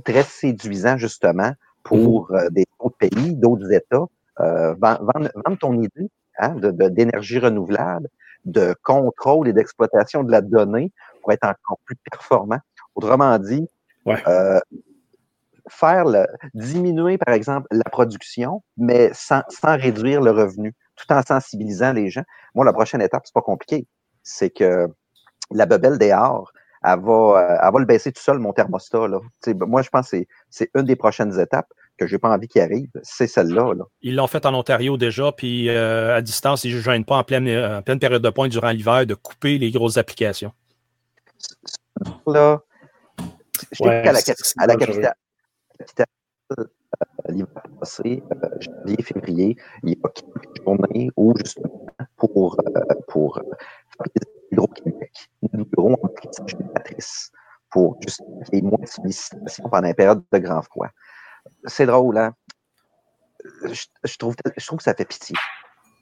très séduisant, justement, pour euh, des autres pays, d'autres États. Euh, vendre, ton idée hein, d'énergie renouvelable, de contrôle et d'exploitation de la donnée pour être encore plus performant. Autrement dit, euh, faire le, diminuer, par exemple, la production, mais sans, sans réduire le revenu. tout en sensibilisant les gens. Moi, la prochaine étape, c'est pas compliqué. C'est que la bebelle des arts, elle va, elle va le baisser tout seul, mon thermostat. Là. moi, je pense que c'est une des prochaines étapes que j'ai pas envie qu'il arrive, c'est celle-là. Ils l'ont fait en Ontario déjà, puis à distance, ils ne gênent pas en pleine, en pleine période de pointe durant l'hiver de couper les grosses applications. Là, je ouais, qu'à la, à la capitale, euh, l'hiver passé, euh, janvier, février, il y a quelques journées où, justement, pour, euh, pour faire des bureaux Québec, nous application génératrice pour justement qu'il y ait moins de sollicitations pendant une période de grand froid. C'est drôle, hein? Je, je, trouve, je trouve que ça fait pitié.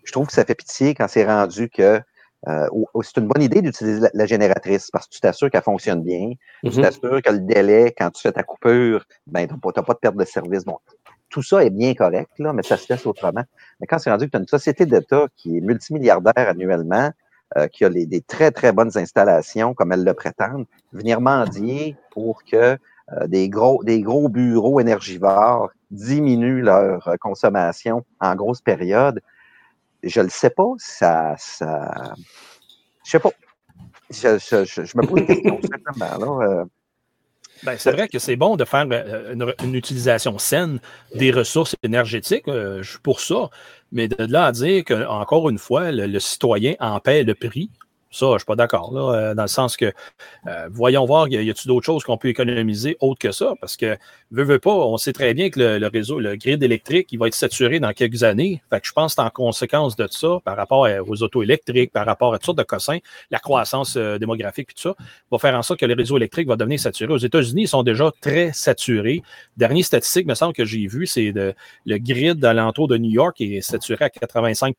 Je trouve que ça fait pitié quand c'est rendu que euh, c'est une bonne idée d'utiliser la, génératrice parce que tu t'assures qu'elle fonctionne bien. Tu mm-hmm. t'assures que le délai, quand tu fais ta coupure, ben, tu n'as pas de perte de service. Bon, tout ça est bien correct, là, mais ça se laisse autrement. Mais quand c'est rendu que tu as une société d'État qui est multimilliardaire annuellement, euh, qui a des très, très bonnes installations, comme elle le prétendent, venir mendier pour que euh, des, gros, des gros bureaux énergivores diminuent leur consommation en grosse période, je le sais pas, ça, ça, je sais pas. Je, je, je, me pose une question simplement. Là, euh. Ben, c'est vrai que c'est bon de faire euh, une, utilisation saine des ressources énergétiques. Euh, pour ça. Mais de là à dire que, encore une fois, le citoyen en paie le prix, ça, je ne suis pas d'accord, là, euh, dans le sens que, euh, voyons voir, y a-t-il d'autres choses qu'on peut économiser autre que ça? Parce que, veut, veut pas, on sait très bien que le, réseau, le grid électrique, il va être saturé dans quelques années. Fait que je pense que en conséquence de ça, par rapport aux autos électriques, par rapport à toutes sortes de cossins, la croissance euh, démographique et tout ça, va faire en sorte que le réseau électrique va devenir saturé. Aux États-Unis, ils sont déjà très saturés. Dernière statistique, me semble que j'ai vu, c'est le grid alentour de New York est saturé à 85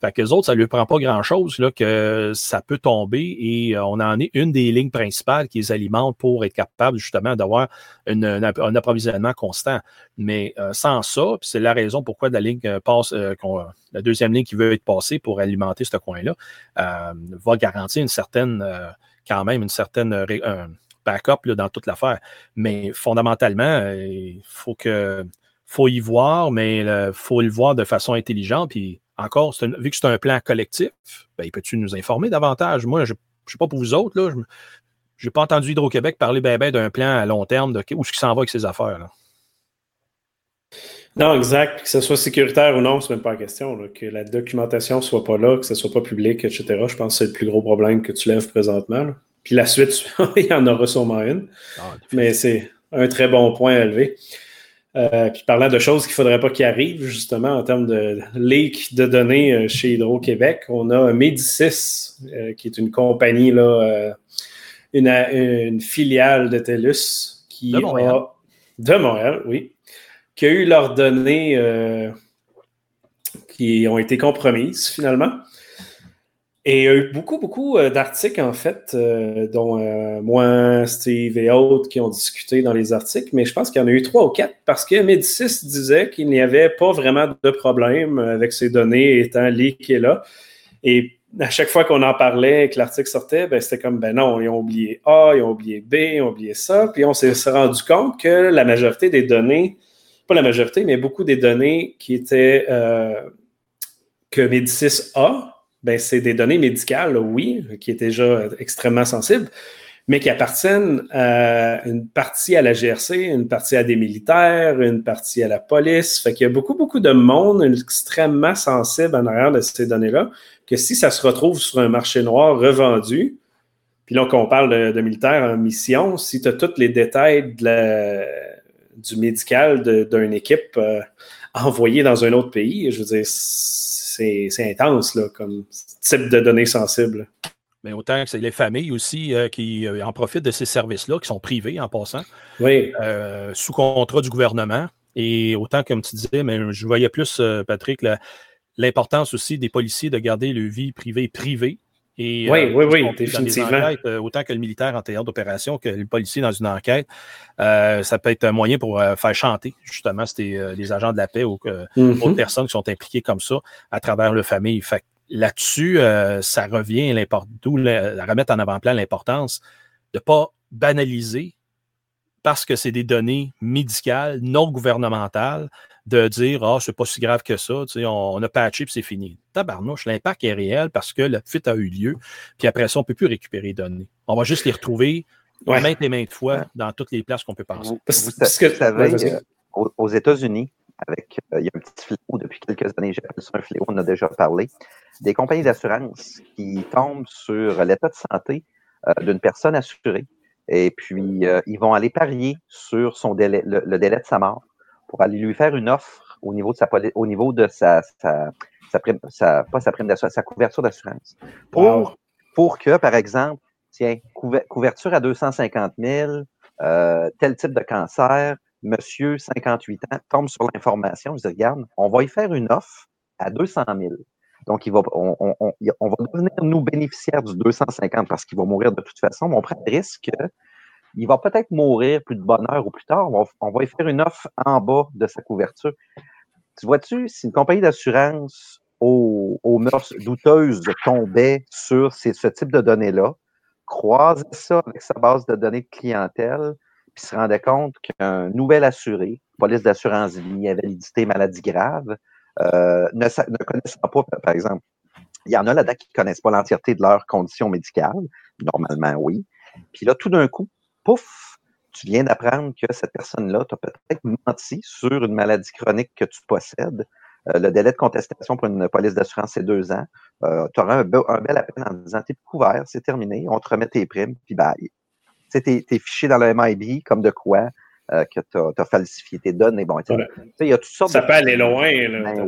fait que les autres, ça ne lui prend pas grand-chose que ça peut tomber et euh, on en est une des lignes principales qui les alimente pour être capable justement d'avoir un approvisionnement constant. Mais euh, sans ça, c'est la raison pourquoi la ligne euh, passe, la deuxième ligne qui veut être passée pour alimenter ce coin-là, va garantir une certaine, quand même, une certaine backup là, dans toute l'affaire. Mais fondamentalement, il faut que faut y voir, mais il faut le voir de façon intelligente. Puis encore, vu que c'est un plan collectif, ben, peux-tu nous informer davantage? Moi, je ne sais pas pour vous autres, là, je n'ai pas entendu Hydro-Québec parler ben, ben, d'un plan à long terme de où est-ce qu'il s'en va avec ses affaires. Non, exact. Que ce soit sécuritaire ou non, c'est même pas la question. Que la documentation ne soit pas là, que ce soit pas public, etc. Je pense que c'est le plus gros problème que tu lèves présentement. Puis la suite, il y en aura sûrement une. Ah, Mais c'est un très bon point à lever. Euh, puis parlant de choses qu'il ne faudrait pas qu'il arrive, justement, en termes de leak de données euh, chez Hydro-Québec, on a Médicis, euh, qui est une compagnie, là, une, filiale de TELUS, qui de Montréal. a. De Montréal, oui. Qui a eu leurs données qui ont été compromises, finalement. Et il y a eu beaucoup, beaucoup euh, d'articles, en fait, euh, dont euh, moi, Steve et autres qui ont discuté dans les articles, mais je pense qu'il y en a eu trois ou quatre parce que Médicis disait qu'il n'y avait pas vraiment de problème avec ces données étant leakées là. Et à chaque fois qu'on en parlait, que l'article sortait, ben, c'était comme, ben non, ils ont oublié A, ils ont oublié B, ils ont oublié ça. Puis on s'est rendu compte que la majorité des données, pas la majorité, mais beaucoup des données qui étaient, que Médicis a, ben, c'est des données médicales, oui, qui étaient déjà extrêmement sensibles, mais qui appartiennent à une partie à la GRC, une partie à des militaires, une partie à la police. Fait qu'il y a beaucoup, beaucoup de monde extrêmement sensible en arrière de ces données-là, que si ça se retrouve sur un marché noir revendu, puis là, qu'on parle de, militaires en mission, si tu as tous les détails du médical d'une équipe euh, envoyée dans un autre pays, je veux dire, c'est intense là, comme type de données sensibles. Mais autant que c'est les familles aussi euh, qui euh, en profitent de ces services-là, qui sont privés en passant, oui. Euh, sous contrat du gouvernement. Et autant, comme tu disais, mais je voyais plus, Patrick, l'importance aussi des policiers de garder leur vie privée privée oui, euh, oui, oui, définitivement. Euh, autant que le militaire en théâtre d'opération que le policier dans une enquête, euh, ça peut être un moyen pour faire chanter justement les agents de la paix ou mm-hmm. d'autres personnes qui sont impliquées comme ça à travers leur famille. Fait là-dessus, ça revient d'où la remettre en avant-plan l'importance de ne pas banaliser parce que c'est des données médicales, non gouvernementales, de dire Ah, c'est pas si grave que ça, on, a patché puis c'est fini. Tabarnouche, l'impact est réel parce que le fit a eu lieu, puis après ça, on ne peut plus récupérer les données. On va juste les retrouver maintes et maintes fois dans toutes les places qu'on peut penser. Parce que, vous savez, euh, aux, États-Unis, avec euh, il y a un petit fléau depuis quelques années, j'appelle ça un fléau, on en a déjà parlé, des compagnies d'assurance qui tombent sur l'état de santé euh, d'une personne assurée et puis ils vont aller parier sur son délai, le, délai de sa mort pour aller lui faire une offre au niveau de sa, au niveau de sa, sa, sa, pas sa prime sa couverture d'assurance. Pour, pour que, par exemple, tiens, couverture à 250 000, euh, tel type de cancer, monsieur, 58 ans, tombe sur l'information, je dis, regarde, on va y faire une offre à 200 000. Donc, il va, on, on, on, va devenir, nous, bénéficiaires du 250 parce qu'il va mourir de toute façon, mais on prend le risque il va peut-être mourir plus de bonne heure ou plus tard. On va, y faire une offre en bas de sa couverture. Tu vois-tu, si une compagnie d'assurance aux, aux, mœurs douteuses tombait sur ce type de données-là, croisait ça avec sa base de données de clientèle, puis se rendait compte qu'un nouvel assuré, police d'assurance vie, invalidité, maladie grave, euh, ne, ne connaissant pas, par exemple, il y en a là-dedans qui ne connaissent pas l'entièreté de leurs conditions médicales. Normalement, oui. Puis là, tout d'un coup, pouf, tu viens d'apprendre que cette personne-là t'a peut-être menti sur une maladie chronique que tu possèdes. Euh, le délai de contestation pour une police d'assurance, c'est deux ans. Euh, tu auras un, bel appel en disant T'es couvert, c'est terminé, on te remet tes primes, puis bye. Tu sais, t'es fiché dans le MIB comme de quoi euh, que tu as, falsifié tes données. Bon, il y a toutes sortes Ça peut aller loin, là. Ben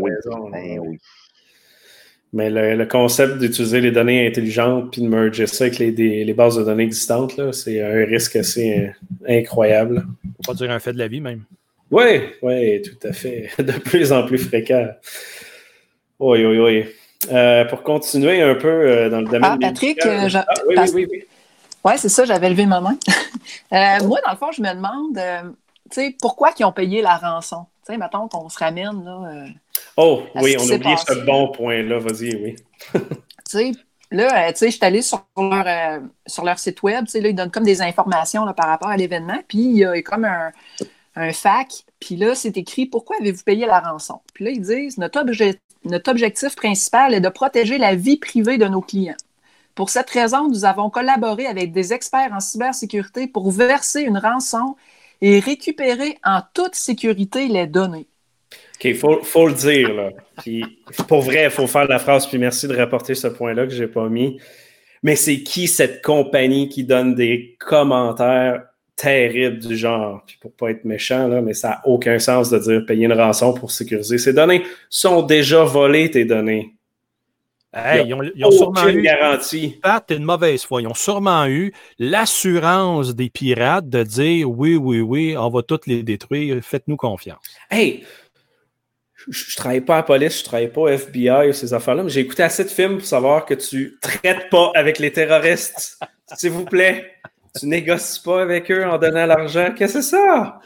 ben oui. Mais le, concept d'utiliser les données intelligentes puis de merger ça avec les, bases de données existantes, c'est un risque assez euh, incroyable. Faut pas dire un fait de la vie même. Oui, oui, tout à fait. De plus en plus fréquent. Oui, oui, oui. Euh, pour continuer un peu euh, dans le domaine. Ah, Patrick, ah, oui, oui, oui, oui. Oui, c'est ça, j'avais levé ma main. moi, dans le fond, je me demande, tu sais, pourquoi ils ont payé la rançon? Tu sais, mettons qu'on se ramène, là. Oh, oui, on a oublié ce bon point-là. Vas-y, oui. tu sais, là, euh, tu sais, je suis allée sur leur, euh, sur leur site web. Tu sais, là, ils donnent comme des informations là, par rapport à l'événement. Puis, il y a comme un, un fac. Puis là, c'est écrit Pourquoi avez-vous payé la rançon? Puis là, ils disent notre, notre objectif principal est de protéger la vie privée de nos clients. Pour cette raison, nous avons collaboré avec des experts en cybersécurité pour verser une rançon et récupérer en toute sécurité les données. OK, il faut, le dire. Là. pour vrai, il faut faire la phrase, puis merci de rapporter ce point-là que je n'ai pas mis. Mais c'est qui cette compagnie qui donne des commentaires terribles du genre? Puis pour pas être méchant, là, mais ça n'a aucun sens de dire payer une rançon pour sécuriser ces données. sont déjà volées, tes données. Ils ont, sûrement eu garantie. une mauvaise foi. Ils ont sûrement eu l'assurance des pirates de dire oui, oui, oui, on va toutes les détruire, faites-nous confiance. Hey, je, ne travaille pas à la police, je travaille pas au FBI ou ces affaires-là, mais j'ai écouté assez de films pour savoir que tu traites pas avec les terroristes. S'il vous plaît. Tu négocies pas avec eux en donnant l'argent. Qu'est-ce que c'est ça?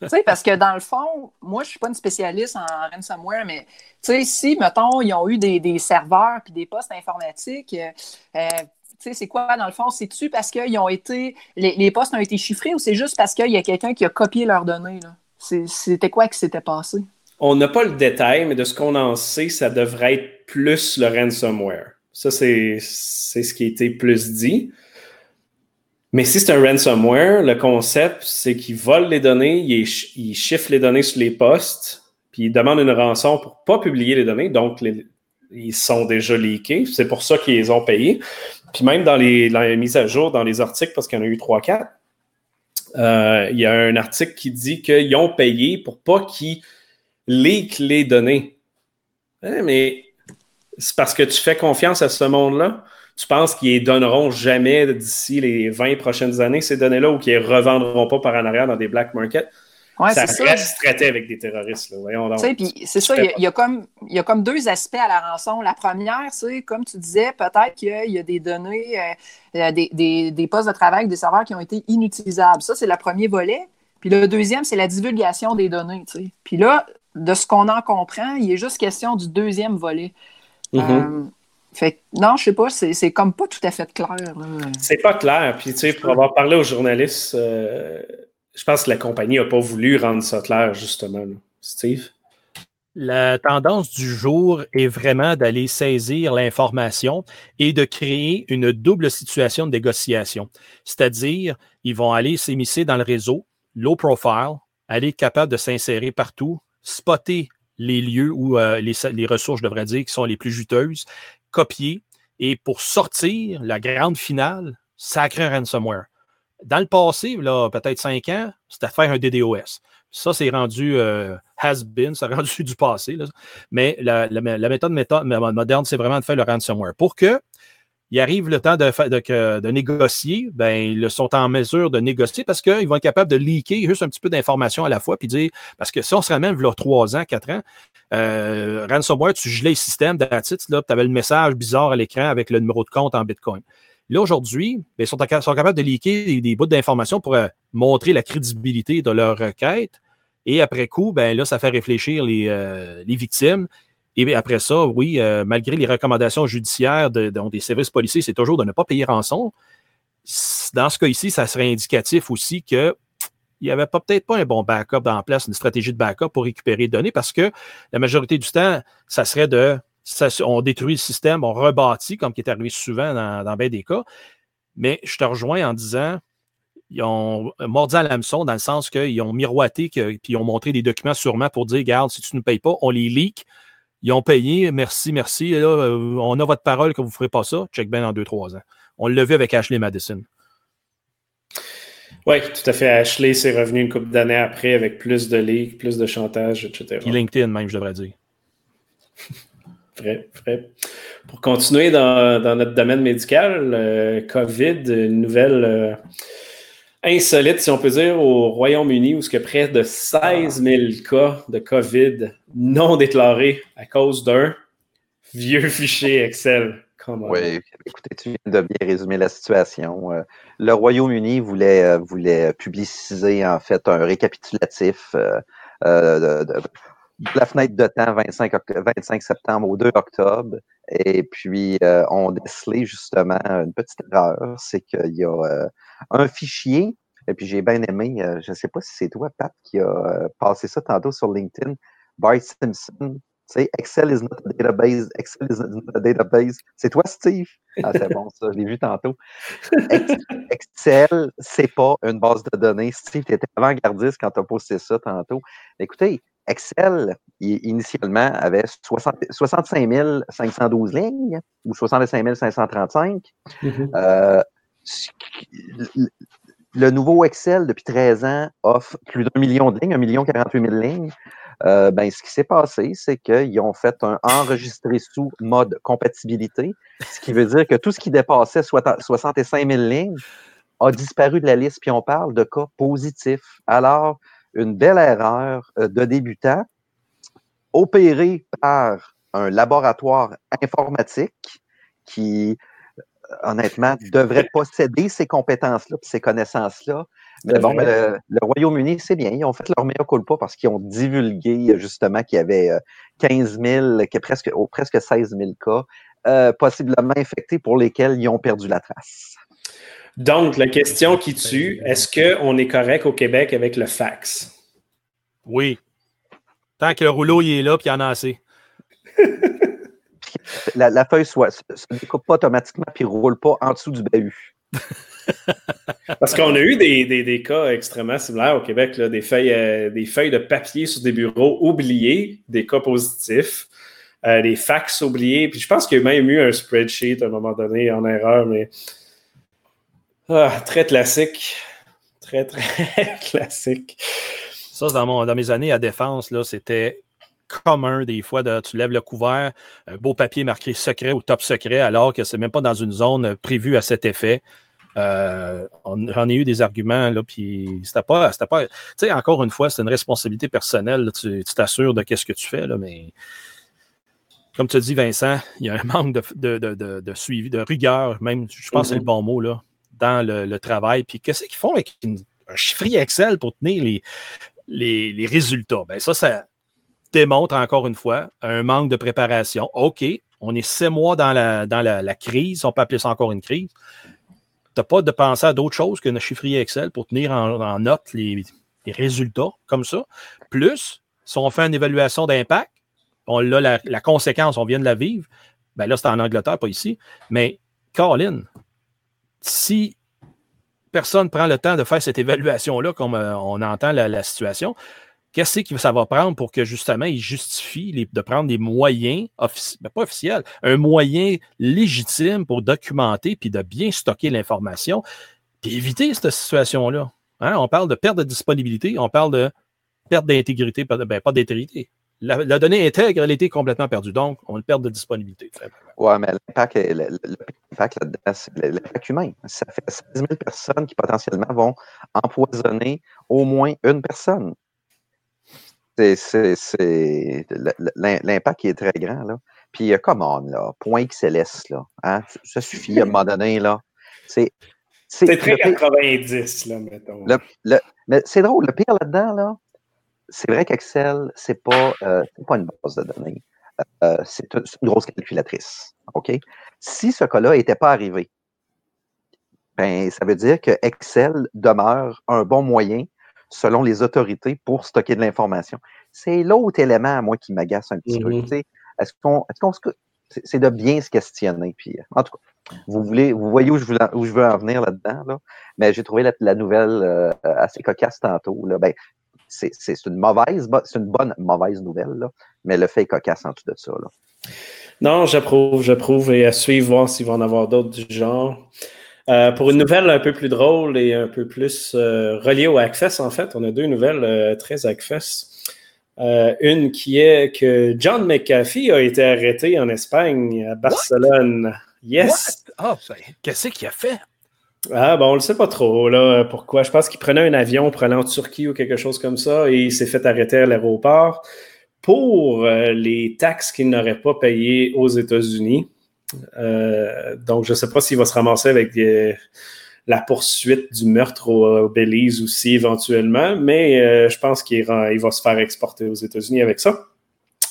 tu sais, parce que dans le fond, moi, je suis pas une spécialiste en ransomware, mais tu sais, si, mettons, ils ont eu des, serveurs puis des postes informatiques, euh, tu sais, c'est quoi dans le fond? C'est-tu parce qu'ils ont été. Les, les, postes ont été chiffrés ou c'est juste parce qu'il y a quelqu'un qui a copié leurs données? C'était quoi qui s'était passé? On n'a pas le détail, mais de ce qu'on en sait, ça devrait être plus le ransomware. Ça, c'est ce qui a été plus dit. Mais si c'est un ransomware, le concept, c'est qu'il vole les données, il, chiffre les données sur les postes, puis il demande une rançon pour ne pas publier les données. Donc, ils sont déjà leakés. C'est pour ça qu'ils les ont payés. Puis même dans les, mises à jour, dans les articles, parce qu'il y en a eu 3-4, euh, il y a un article qui dit qu'ils ont payé pour pas qu'ils les clés données. Hein, mais c'est parce que tu fais confiance à ce monde-là. Tu penses qu'ils ne donneront jamais d'ici les 20 prochaines années ces données-là ou qu'ils ne revendront pas par en arrière dans des black markets? ça reste traité avec des terroristes. C'est ça, il y, a, comme, il y a comme deux aspects à la rançon. La première, c'est, comme tu disais, peut-être qu'il y a des données, euh, des, des, des, postes de travail, des serveurs qui ont été inutilisables. Ça, c'est le premier volet. Puis le deuxième, c'est la divulgation des données. Puis là, de ce qu'on en comprend, il est juste question du deuxième volet. Mm-hmm. Euh, fait non, je sais pas, c'est comme pas tout à fait clair. C'est pas clair. Puis, tu sais, pour avoir parlé aux journalistes, euh, je pense que la compagnie n'a pas voulu rendre ça clair, justement, Steve? La tendance du jour est vraiment d'aller saisir l'information et de créer une double situation de négociation. C'est-à-dire, ils vont aller s'émisser dans le réseau, low profile, aller être capable de s'insérer partout, spotter les lieux où euh, les, les, ressources, je devrais dire, qui sont les plus juteuses, copier, et pour sortir la grande finale, sacré ransomware. Dans le passé, là, peut-être cinq ans, c'était faire un DDoS. Ça, c'est rendu euh, has-been, c'est rendu du passé. Mais la, la, la méthode, méthode, moderne, c'est vraiment de faire le ransomware. Pour que il arrive le temps de, négocier, ben, ils sont en mesure de négocier parce qu'ils vont être capables de leaker juste un petit peu d'informations à la fois, puis dire, parce que si on se ramène là, trois ans, quatre ans, euh, ransomware, tu gelais le système, tu avais le message bizarre à l'écran avec le numéro de compte en Bitcoin. Là, aujourd'hui, ben, ils sont, capables de leaker des, bouts d'informations pour euh, montrer la crédibilité de leur requête. Et après coup, ben là, ça fait réfléchir les, euh, les victimes. Et après ça, oui, euh, malgré les recommandations judiciaires de, de, des services policiers, c'est toujours de ne pas payer rançon. Dans ce cas ici, ça serait indicatif aussi que il n'y avait peut-être pas un bon backup en place, une stratégie de backup pour récupérer les données parce que la majorité du temps, ça serait de on détruit le système, on rebâtit, comme qui est arrivé souvent dans, bien des cas. Mais je te rejoins en disant, ils ont mordi à l'hameçon dans le sens qu'ils ont miroité, que, puis ils ont montré des documents sûrement pour dire, regarde, si tu ne payes pas, on les leak. Ils ont payé, merci, merci. Là, euh, on a votre parole que vous ne ferez pas ça. Check bien dans deux, trois ans. On l'a vu avec Ashley Madison. Oui, tout à fait. Ashley, c'est revenu une couple d'années après avec plus de leaks, plus de chantage, etc. Puis LinkedIn, même, je devrais dire. Vrai, vrai. Pour continuer dans, dans notre domaine médical, euh, COVID, une nouvelle. Euh, insolite, si on peut dire, au Royaume-Uni, où ce que près de 16 000 cas de COVID non déclarés à cause d'un vieux fichier Excel. Oui, écoutez, tu viens de bien résumer la situation. Euh, le Royaume-Uni voulait, euh, voulait publiciser en fait un récapitulatif euh, de, la fenêtre de temps 25, 25 septembre au 2 octobre. Et puis, on décelé justement une petite erreur, c'est qu'il y a un fichier. Et puis j'ai bien aimé, je ne sais pas si c'est toi, Pat, qui a passé ça tantôt sur LinkedIn. Bart Simpson, tu sais, Excel is not a database, Excel is not a database. C'est toi, Steve? Ah, c'est bon, ça, je l'ai vu tantôt. Excel, c'est pas une base de données. Steve, tu étais avant-gardiste quand tu as posté ça tantôt. Écoutez, Excel, initialement, avait 60, 65 512 lignes ou 65 535. Mm -hmm. euh, le nouveau Excel, depuis 13 ans, offre plus d'un million de lignes, un million 48 000 lignes. Euh, ben, ce qui s'est passé, c'est qu'ils ont fait un enregistré sous mode compatibilité, ce qui veut dire que tout ce qui dépassait 65 000 lignes a disparu de la liste, puis on parle de cas positifs. Alors, une belle erreur euh, de débutant opérée par un laboratoire informatique qui honnêtement, devrait posséder ces compétences-là, ces connaissances-là. Mais bon, ben, le, le Royaume-Uni, c'est bien. Ils ont fait leur meilleur culpa parce qu'ils ont divulgué justement qu'il y avait 15 000, qu'il presque, oh, presque 16 000 cas euh, possiblement infectés pour lesquels ils ont perdu la trace. Donc, la question qui tue, est-ce qu'on est correct au Québec avec le fax? Oui. Tant que le rouleau il est là, puis il y en a assez. la, la, feuille soit, se, se découpe pas automatiquement puis roule pas en dessous du bahut. Parce qu'on a eu des, des, des, cas extrêmement similaires au Québec, là, des, feuilles, euh, des feuilles de papier sur des bureaux oubliés, des cas positifs, euh, des fax oubliés. Puis je pense qu'il y a même eu un spreadsheet à un moment donné en erreur, mais ah, très classique. Très, très classique. Ça, dans, mon, dans mes années à défense, là, c'était commun des fois. De, tu lèves le couvert, un beau papier marqué secret ou top secret, alors que c'est même pas dans une zone prévue à cet effet. Euh, J'en ai eu des arguments, là, puis c'était pas. Pas. Tu sais, encore une fois, c'est une responsabilité personnelle. Là, tu t'assures de qu'est-ce que tu fais, là, mais comme tu dis, Vincent, il y a un manque de, de, de, de suivi, de rigueur, même, je pense que c'est le bon mot, là, dans le, le travail. Puis qu'est-ce qu'ils font avec une, un chiffrier Excel pour tenir les, les, les résultats? Ben ça, ça démontre encore une fois un manque de préparation. OK, on est six mois dans la, dans la, crise, on peut appeler ça encore une crise. Tu n'as pas de penser à d'autres choses qu'un chiffrier Excel pour tenir en, note les, résultats comme ça. Plus, si on fait une évaluation d'impact, on l'a la, conséquence, on vient de la vivre. Ben là, c'est en Angleterre, pas ici. Mais, Colin, si personne prend le temps de faire cette évaluation-là, comme euh, on entend la situation, qu'est-ce que ça va prendre pour que justement il justifie de prendre des moyens, ben pas officiels, un moyen légitime pour documenter puis de bien stocker l'information, puis éviter cette situation-là. Hein? On parle de perte de disponibilité, on parle de perte d'intégrité, ben, pas d'intégrité. La, donnée intègre, elle était complètement perdue. Donc, on perd de disponibilité. Oui, mais l'impact l'impact humain. Ça fait 16 000 personnes qui potentiellement vont empoisonner au moins une personne. C'est l'impact qui est très grand. Là. Puis, euh, come on, là, point XLS, là. Hein? Ça suffit à un moment donné, là. C'est très 90, là, mettons. Le, le, mais c'est drôle, le pire là-dedans, là, c'est vrai qu'Excel, c'est pas, euh, pas une base de données. Euh, c'est une, une, grosse calculatrice. OK? Si ce cas-là n'était pas arrivé, ben, ça veut dire que Excel demeure un bon moyen selon les autorités pour stocker de l'information. C'est l'autre élément, moi, qui m'agace un petit mm-hmm. peu. Est-ce qu'on, est-ce qu'on c'est de bien se questionner. Puis, en tout cas, vous voulez, vous voyez où je veux, où je veux en venir là-dedans, là? mais j'ai trouvé la, la nouvelle euh, assez cocasse tantôt. Là. Ben, c'est, une mauvaise, c'est une bonne mauvaise nouvelle, là, mais le fait est cocasse en tout de ça. Là. Non, j'approuve, j'approuve et à suivre, voir s'il va en avoir d'autres du genre. Euh, pour une nouvelle un peu plus drôle et un peu plus euh, reliée au Hackfest, en fait, on a deux nouvelles euh, très. Euh, une qui est que John McAfee a été arrêté en Espagne, à Barcelone. What? Yes! Oh, qu'est-ce qu'il a fait? Ah, bon, on le sait pas trop, là. Pourquoi? Je pense qu'il prenait un avion pour aller en Turquie ou quelque chose comme ça et il s'est fait arrêter à l'aéroport pour les taxes qu'il n'aurait pas payées aux États-Unis. Euh, donc, je ne sais pas s'il va se ramasser avec des, la poursuite du meurtre au, au, Belize aussi éventuellement, mais euh, je pense qu'il il va se faire exporter aux États-Unis avec ça.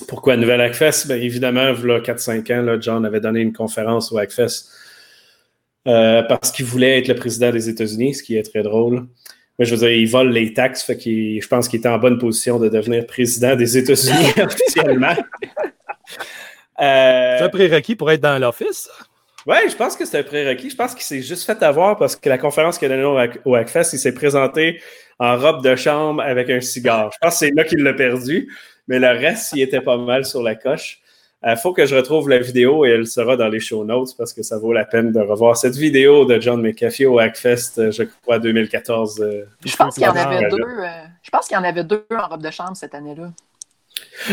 Pourquoi Nouvelle Hackfest? Bien, évidemment, il y a 4-5 ans, John avait donné une conférence au euh, parce qu'il voulait être le président des États-Unis, ce qui est très drôle. Mais je veux dire, il vole les taxes, je pense qu'il était en bonne position de devenir président des États-Unis officiellement. Euh, c'est un prérequis pour être dans l'office? Oui, je pense que c'est un prérequis. Je pense qu'il s'est juste fait avoir parce que la conférence qu'il a donnée au Hackfest, il s'est présenté en robe de chambre avec un cigare. Je pense que c'est là qu'il l'a perdu, mais le reste, il était pas mal sur la coche. Il euh, faut que je retrouve la vidéo et elle sera dans les show notes parce que ça vaut la peine de revoir cette vidéo de John McAfee au Hackfest, euh, je crois, 2014. je pense qu'il y en avait deux. je pense qu'il y en avait deux en robe de chambre cette année-là.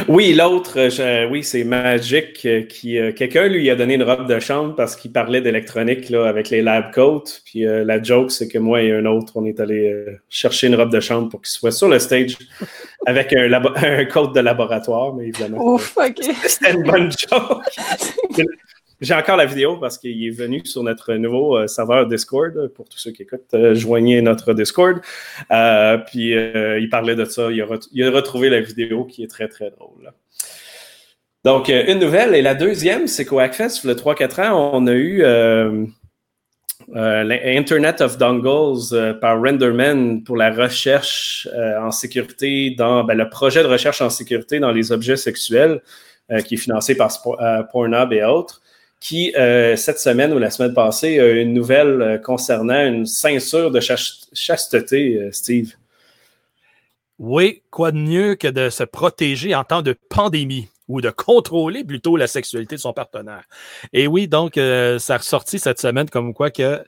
Oui, l'autre, euh, oui, c'est Magic euh, qui euh, quelqu'un lui a donné une robe de chambre parce qu'il parlait d'électronique là avec les lab coats. Puis la joke, c'est que moi et un autre, on est allé chercher une robe de chambre pour qu'il soit sur le stage avec un, un coat de laboratoire, mais évidemment. Ouf, ok. C'était une bonne joke. J'ai encore la vidéo parce qu'il est venu sur notre nouveau euh, serveur Discord. Pour tous ceux qui écoutent, euh, joignez notre Discord. Euh, puis euh, il parlait de ça. Il a, a, retrouvé la vidéo qui est très, très drôle. Donc, euh, une nouvelle. Et la deuxième, c'est qu'au Hackfest, le 3-4 ans, on a eu l'Internet of Dongles par Renderman pour la recherche en sécurité dans ben, le projet de recherche en sécurité dans les objets sexuels qui est financé par Pornhub et autres qui, euh, cette semaine ou la semaine passée, a une nouvelle euh, concernant une ceinture de chasteté, euh, Steve. Oui, quoi de mieux que de se protéger en temps de pandémie ou de contrôler plutôt la sexualité de son partenaire? Et oui, donc, ça a ressorti cette semaine comme quoi que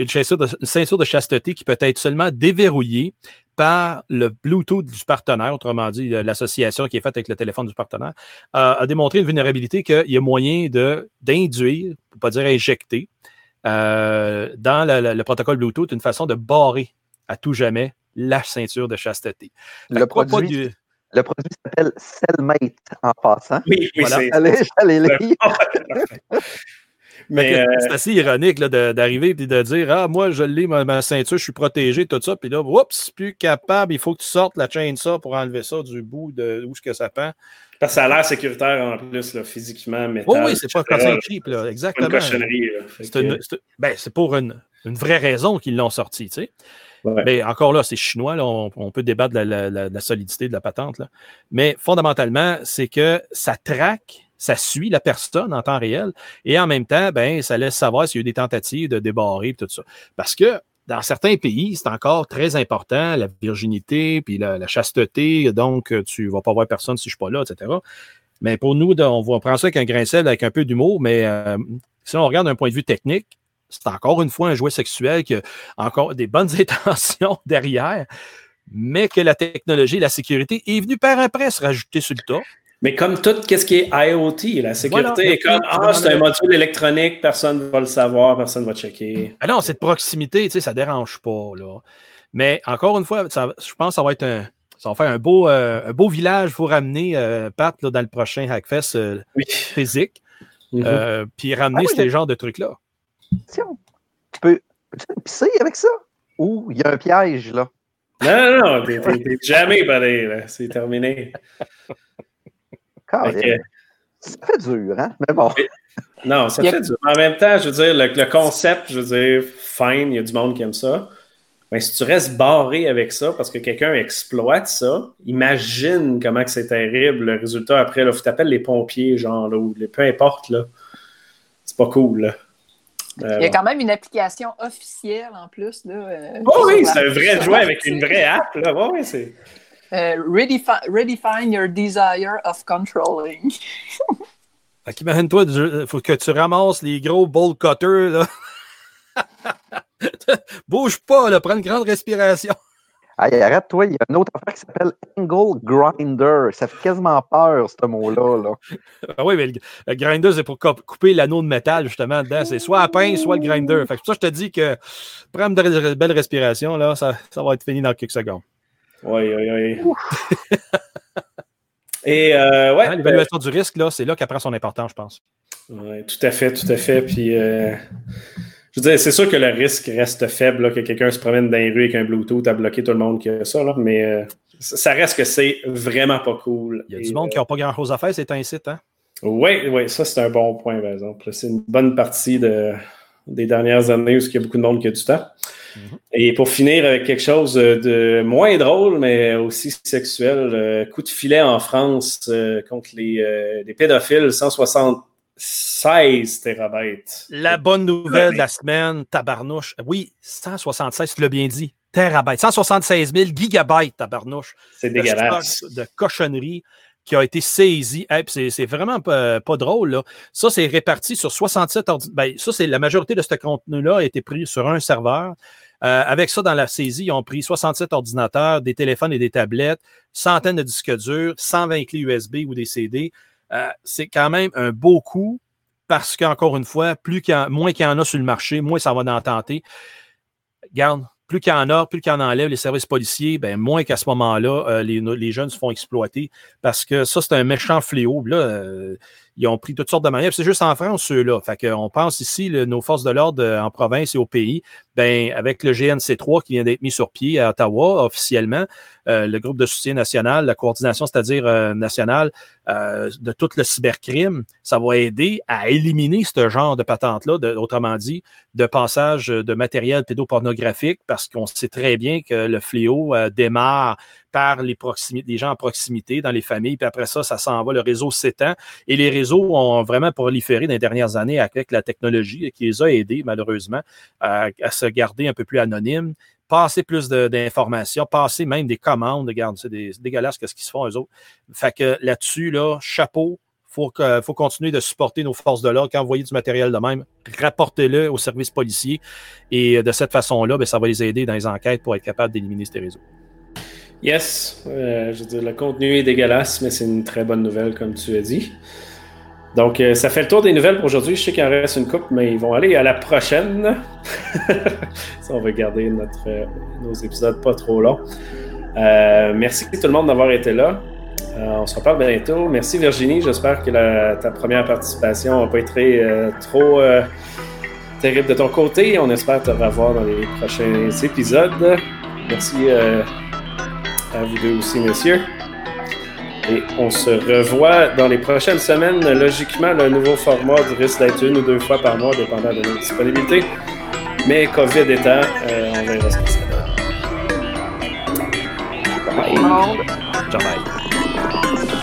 une ceinture, de, une ceinture de chasteté qui peut être seulement déverrouillée par le Bluetooth du partenaire, autrement dit, l'association qui est faite avec le téléphone du partenaire, euh, a démontré une vulnérabilité qu'il y a moyen d'induire, pour pas dire injecter, euh, dans le, le, protocole Bluetooth une façon de barrer à tout jamais la ceinture de chasteté. Le produit, du... le produit s'appelle Cellmate en passant. Oui, oui, voilà. Allez, allez lire. Mais euh... c'est assez ironique d'arriver et de dire Ah, moi, je l'ai, ma, ma, ceinture, je suis protégé, tout ça. Puis là, oups, plus capable, il faut que tu sortes la chaîne ça pour enlever ça du bout de où est-ce que ça pend. Parce que ça a l'air sécuritaire en plus, là, physiquement, métal. Oh oui, c'est pas un cheap, là, exactement. C'est une cochonnerie. C'est que... ben, pour une. une vraie raison qu'ils l'ont sorti, tu sais. Mais encore là, c'est chinois, on, peut débattre de la, solidité de la patente. Là. Mais fondamentalement, c'est que ça traque, ça suit la personne en temps réel et en même temps, ben, ça laisse savoir s'il y a eu des tentatives de débarrer et tout ça. Parce que dans certains pays, c'est encore très important, la virginité, puis la, chasteté, donc tu ne vas pas voir personne si je suis pas là, etc. Mais pour nous, on va prendre ça avec un grain de sel, avec un peu d'humour, mais euh, si on regarde d'un point de vue technique, c'est encore une fois un jouet sexuel qui a encore des bonnes intentions derrière, mais que la technologie la sécurité est venue par après se rajouter sur le tas. Mais comme tout, qu'est-ce qui est IoT, la sécurité est comme Ah, c'est un module électronique, personne ne va le savoir, personne ne va checker. Ah non, cette proximité, tu sais, ça ne dérange pas. Là. Mais encore une fois, je pense que ça va être un. Ça va faire un beau, euh, un beau village pour ramener euh, Pat dans le prochain Hackfest euh, physique. Mm-hmm. puis ramener ah ces genres de trucs-là. Tu peux, tu pisser avec ça? Ou il y a un piège, là? Non, non, non, t'es jamais pareil, là. C'est terminé. Ça fait dur, hein? Mais bon. Non, ça fait dur. En même temps, je veux dire, le, concept, je veux dire, fine, il y a du monde qui aime ça. Mais si tu restes barré avec ça parce que quelqu'un exploite ça, imagine comment que c'est terrible le résultat après. Là, faut t'appeler les pompiers, genre, là, ou les, peu importe, là. C'est pas cool, là. Euh, il y a quand même une application officielle en plus. Là, euh, oh oui, c'est un vrai jouet avec une vraie app. Là. Oh, oui, c'est... Euh, redefine, your desire of controlling. imagine-toi, il faut que tu ramasses les gros bowl cutters. Là. Bouge pas, là, prends une grande respiration. Hey, arrête-toi, il y a une autre affaire qui s'appelle Angle Grinder. Ça fait quasiment peur, ce mot-là. Là. Ah oui, mais le, grinder, c'est pour couper l'anneau de métal, justement, dedans. C'est soit à pain, soit le grinder. Fait que pour ça, je te dis que prends une belle respiration, là, ça, ça va être fini dans quelques secondes. Oui, oui, oui. Et euh, ouais. Hein, l'évaluation du risque, là, c'est là qu'elle prend son importance, je pense. Oui, tout à fait, tout à fait. Puis euh, je veux dire, c'est sûr que le risque reste faible, que quelqu'un se promène dans les rues avec un Bluetooth à bloquer tout le monde qui a ça, là, mais euh, ça reste que c'est vraiment pas cool. Il y a du monde qui n'a pas grand-chose à faire, c'est un site, hein? Oui, oui, ça c'est un bon point, par exemple. C'est une bonne partie de, des dernières années où il y a beaucoup de monde qui a du temps. Mm-hmm. Et pour finir avec quelque chose de moins drôle, mais aussi sexuel, euh, coup de filet en France euh, contre les, les pédophiles, 160 16 terabytes. La bonne nouvelle de la semaine, tabarnouche. Oui, 176, tu l'as bien dit. Terabytes. 176 000 gigabytes, tabarnouche. C'est dégueulasse. De cochonnerie qui a été saisi. c'est vraiment pas, drôle. Là. Ça, c'est réparti sur 67 ordinateurs. Ben, ça, c'est la majorité de ce contenu-là a été pris sur un serveur. Euh, avec ça, dans la saisie, ils ont pris 67 ordinateurs, des téléphones et des tablettes, centaines de disques durs, 120 clés USB ou des CD. Euh, c'est quand même un beau coup parce qu'encore une fois, plus moins qu'il y en a sur le marché, moins ça va en tenter. Garde, plus qu'il y en a, plus qu'il en enlève les services policiers, ben, moins qu'à ce moment-là, euh, les, jeunes se font exploiter parce que ça, c'est un méchant fléau. Là, euh, ils ont pris toutes sortes de manières. C'est juste en France, ceux-là. Fait qu'on pense ici, nos forces de l'ordre euh, en province et au pays, ben, avec le GNC3 qui vient d'être mis sur pied à Ottawa officiellement, euh, le groupe de soutien national, la coordination, c'est-à-dire euh, nationale de tout le cybercrime, ça va aider à éliminer ce genre de patente-là, autrement dit, de passage de matériel pédopornographique, parce qu'on sait très bien que le fléau démarre par les, gens en proximité dans les familles. Puis après ça, ça s'en va, le réseau s'étend. Et les réseaux ont vraiment proliféré dans les dernières années avec la technologie qui les a aidés, malheureusement, à, se garder un peu plus anonymes passer plus d'informations, passer même des commandes. Regarde, c'est dégueulasse ce qu'ils se font, eux autres. Fait que là-dessus, là, chapeau, il faut, continuer de supporter nos forces de l'ordre. Quand vous voyez du matériel de même, rapportez-le aux services policiers. Et de cette façon-là, ben, ça va les aider dans les enquêtes pour être capable d'éliminer ces réseaux. Yes, euh, je veux dire, le contenu est dégueulasse, mais c'est une très bonne nouvelle, comme tu as dit. Donc, euh, ça fait le tour des nouvelles pour aujourd'hui. Je sais qu'il en reste une coupe, mais ils vont aller à la prochaine. ça, on va garder notre, euh, nos épisodes pas trop longs. merci tout le monde d'avoir été là. on se reparle bientôt. Merci Virginie. J'espère que ta première participation n'a pas été trop terrible de ton côté. On espère te revoir dans les prochains épisodes. Merci à vous deux aussi, messieurs. Et on se revoit dans les prochaines semaines. Logiquement, le nouveau format risque d'être une ou deux fois par mois, dépendant de nos disponibilités. Mais COVID étant, on verra ce que ça donne. Ciao, bye.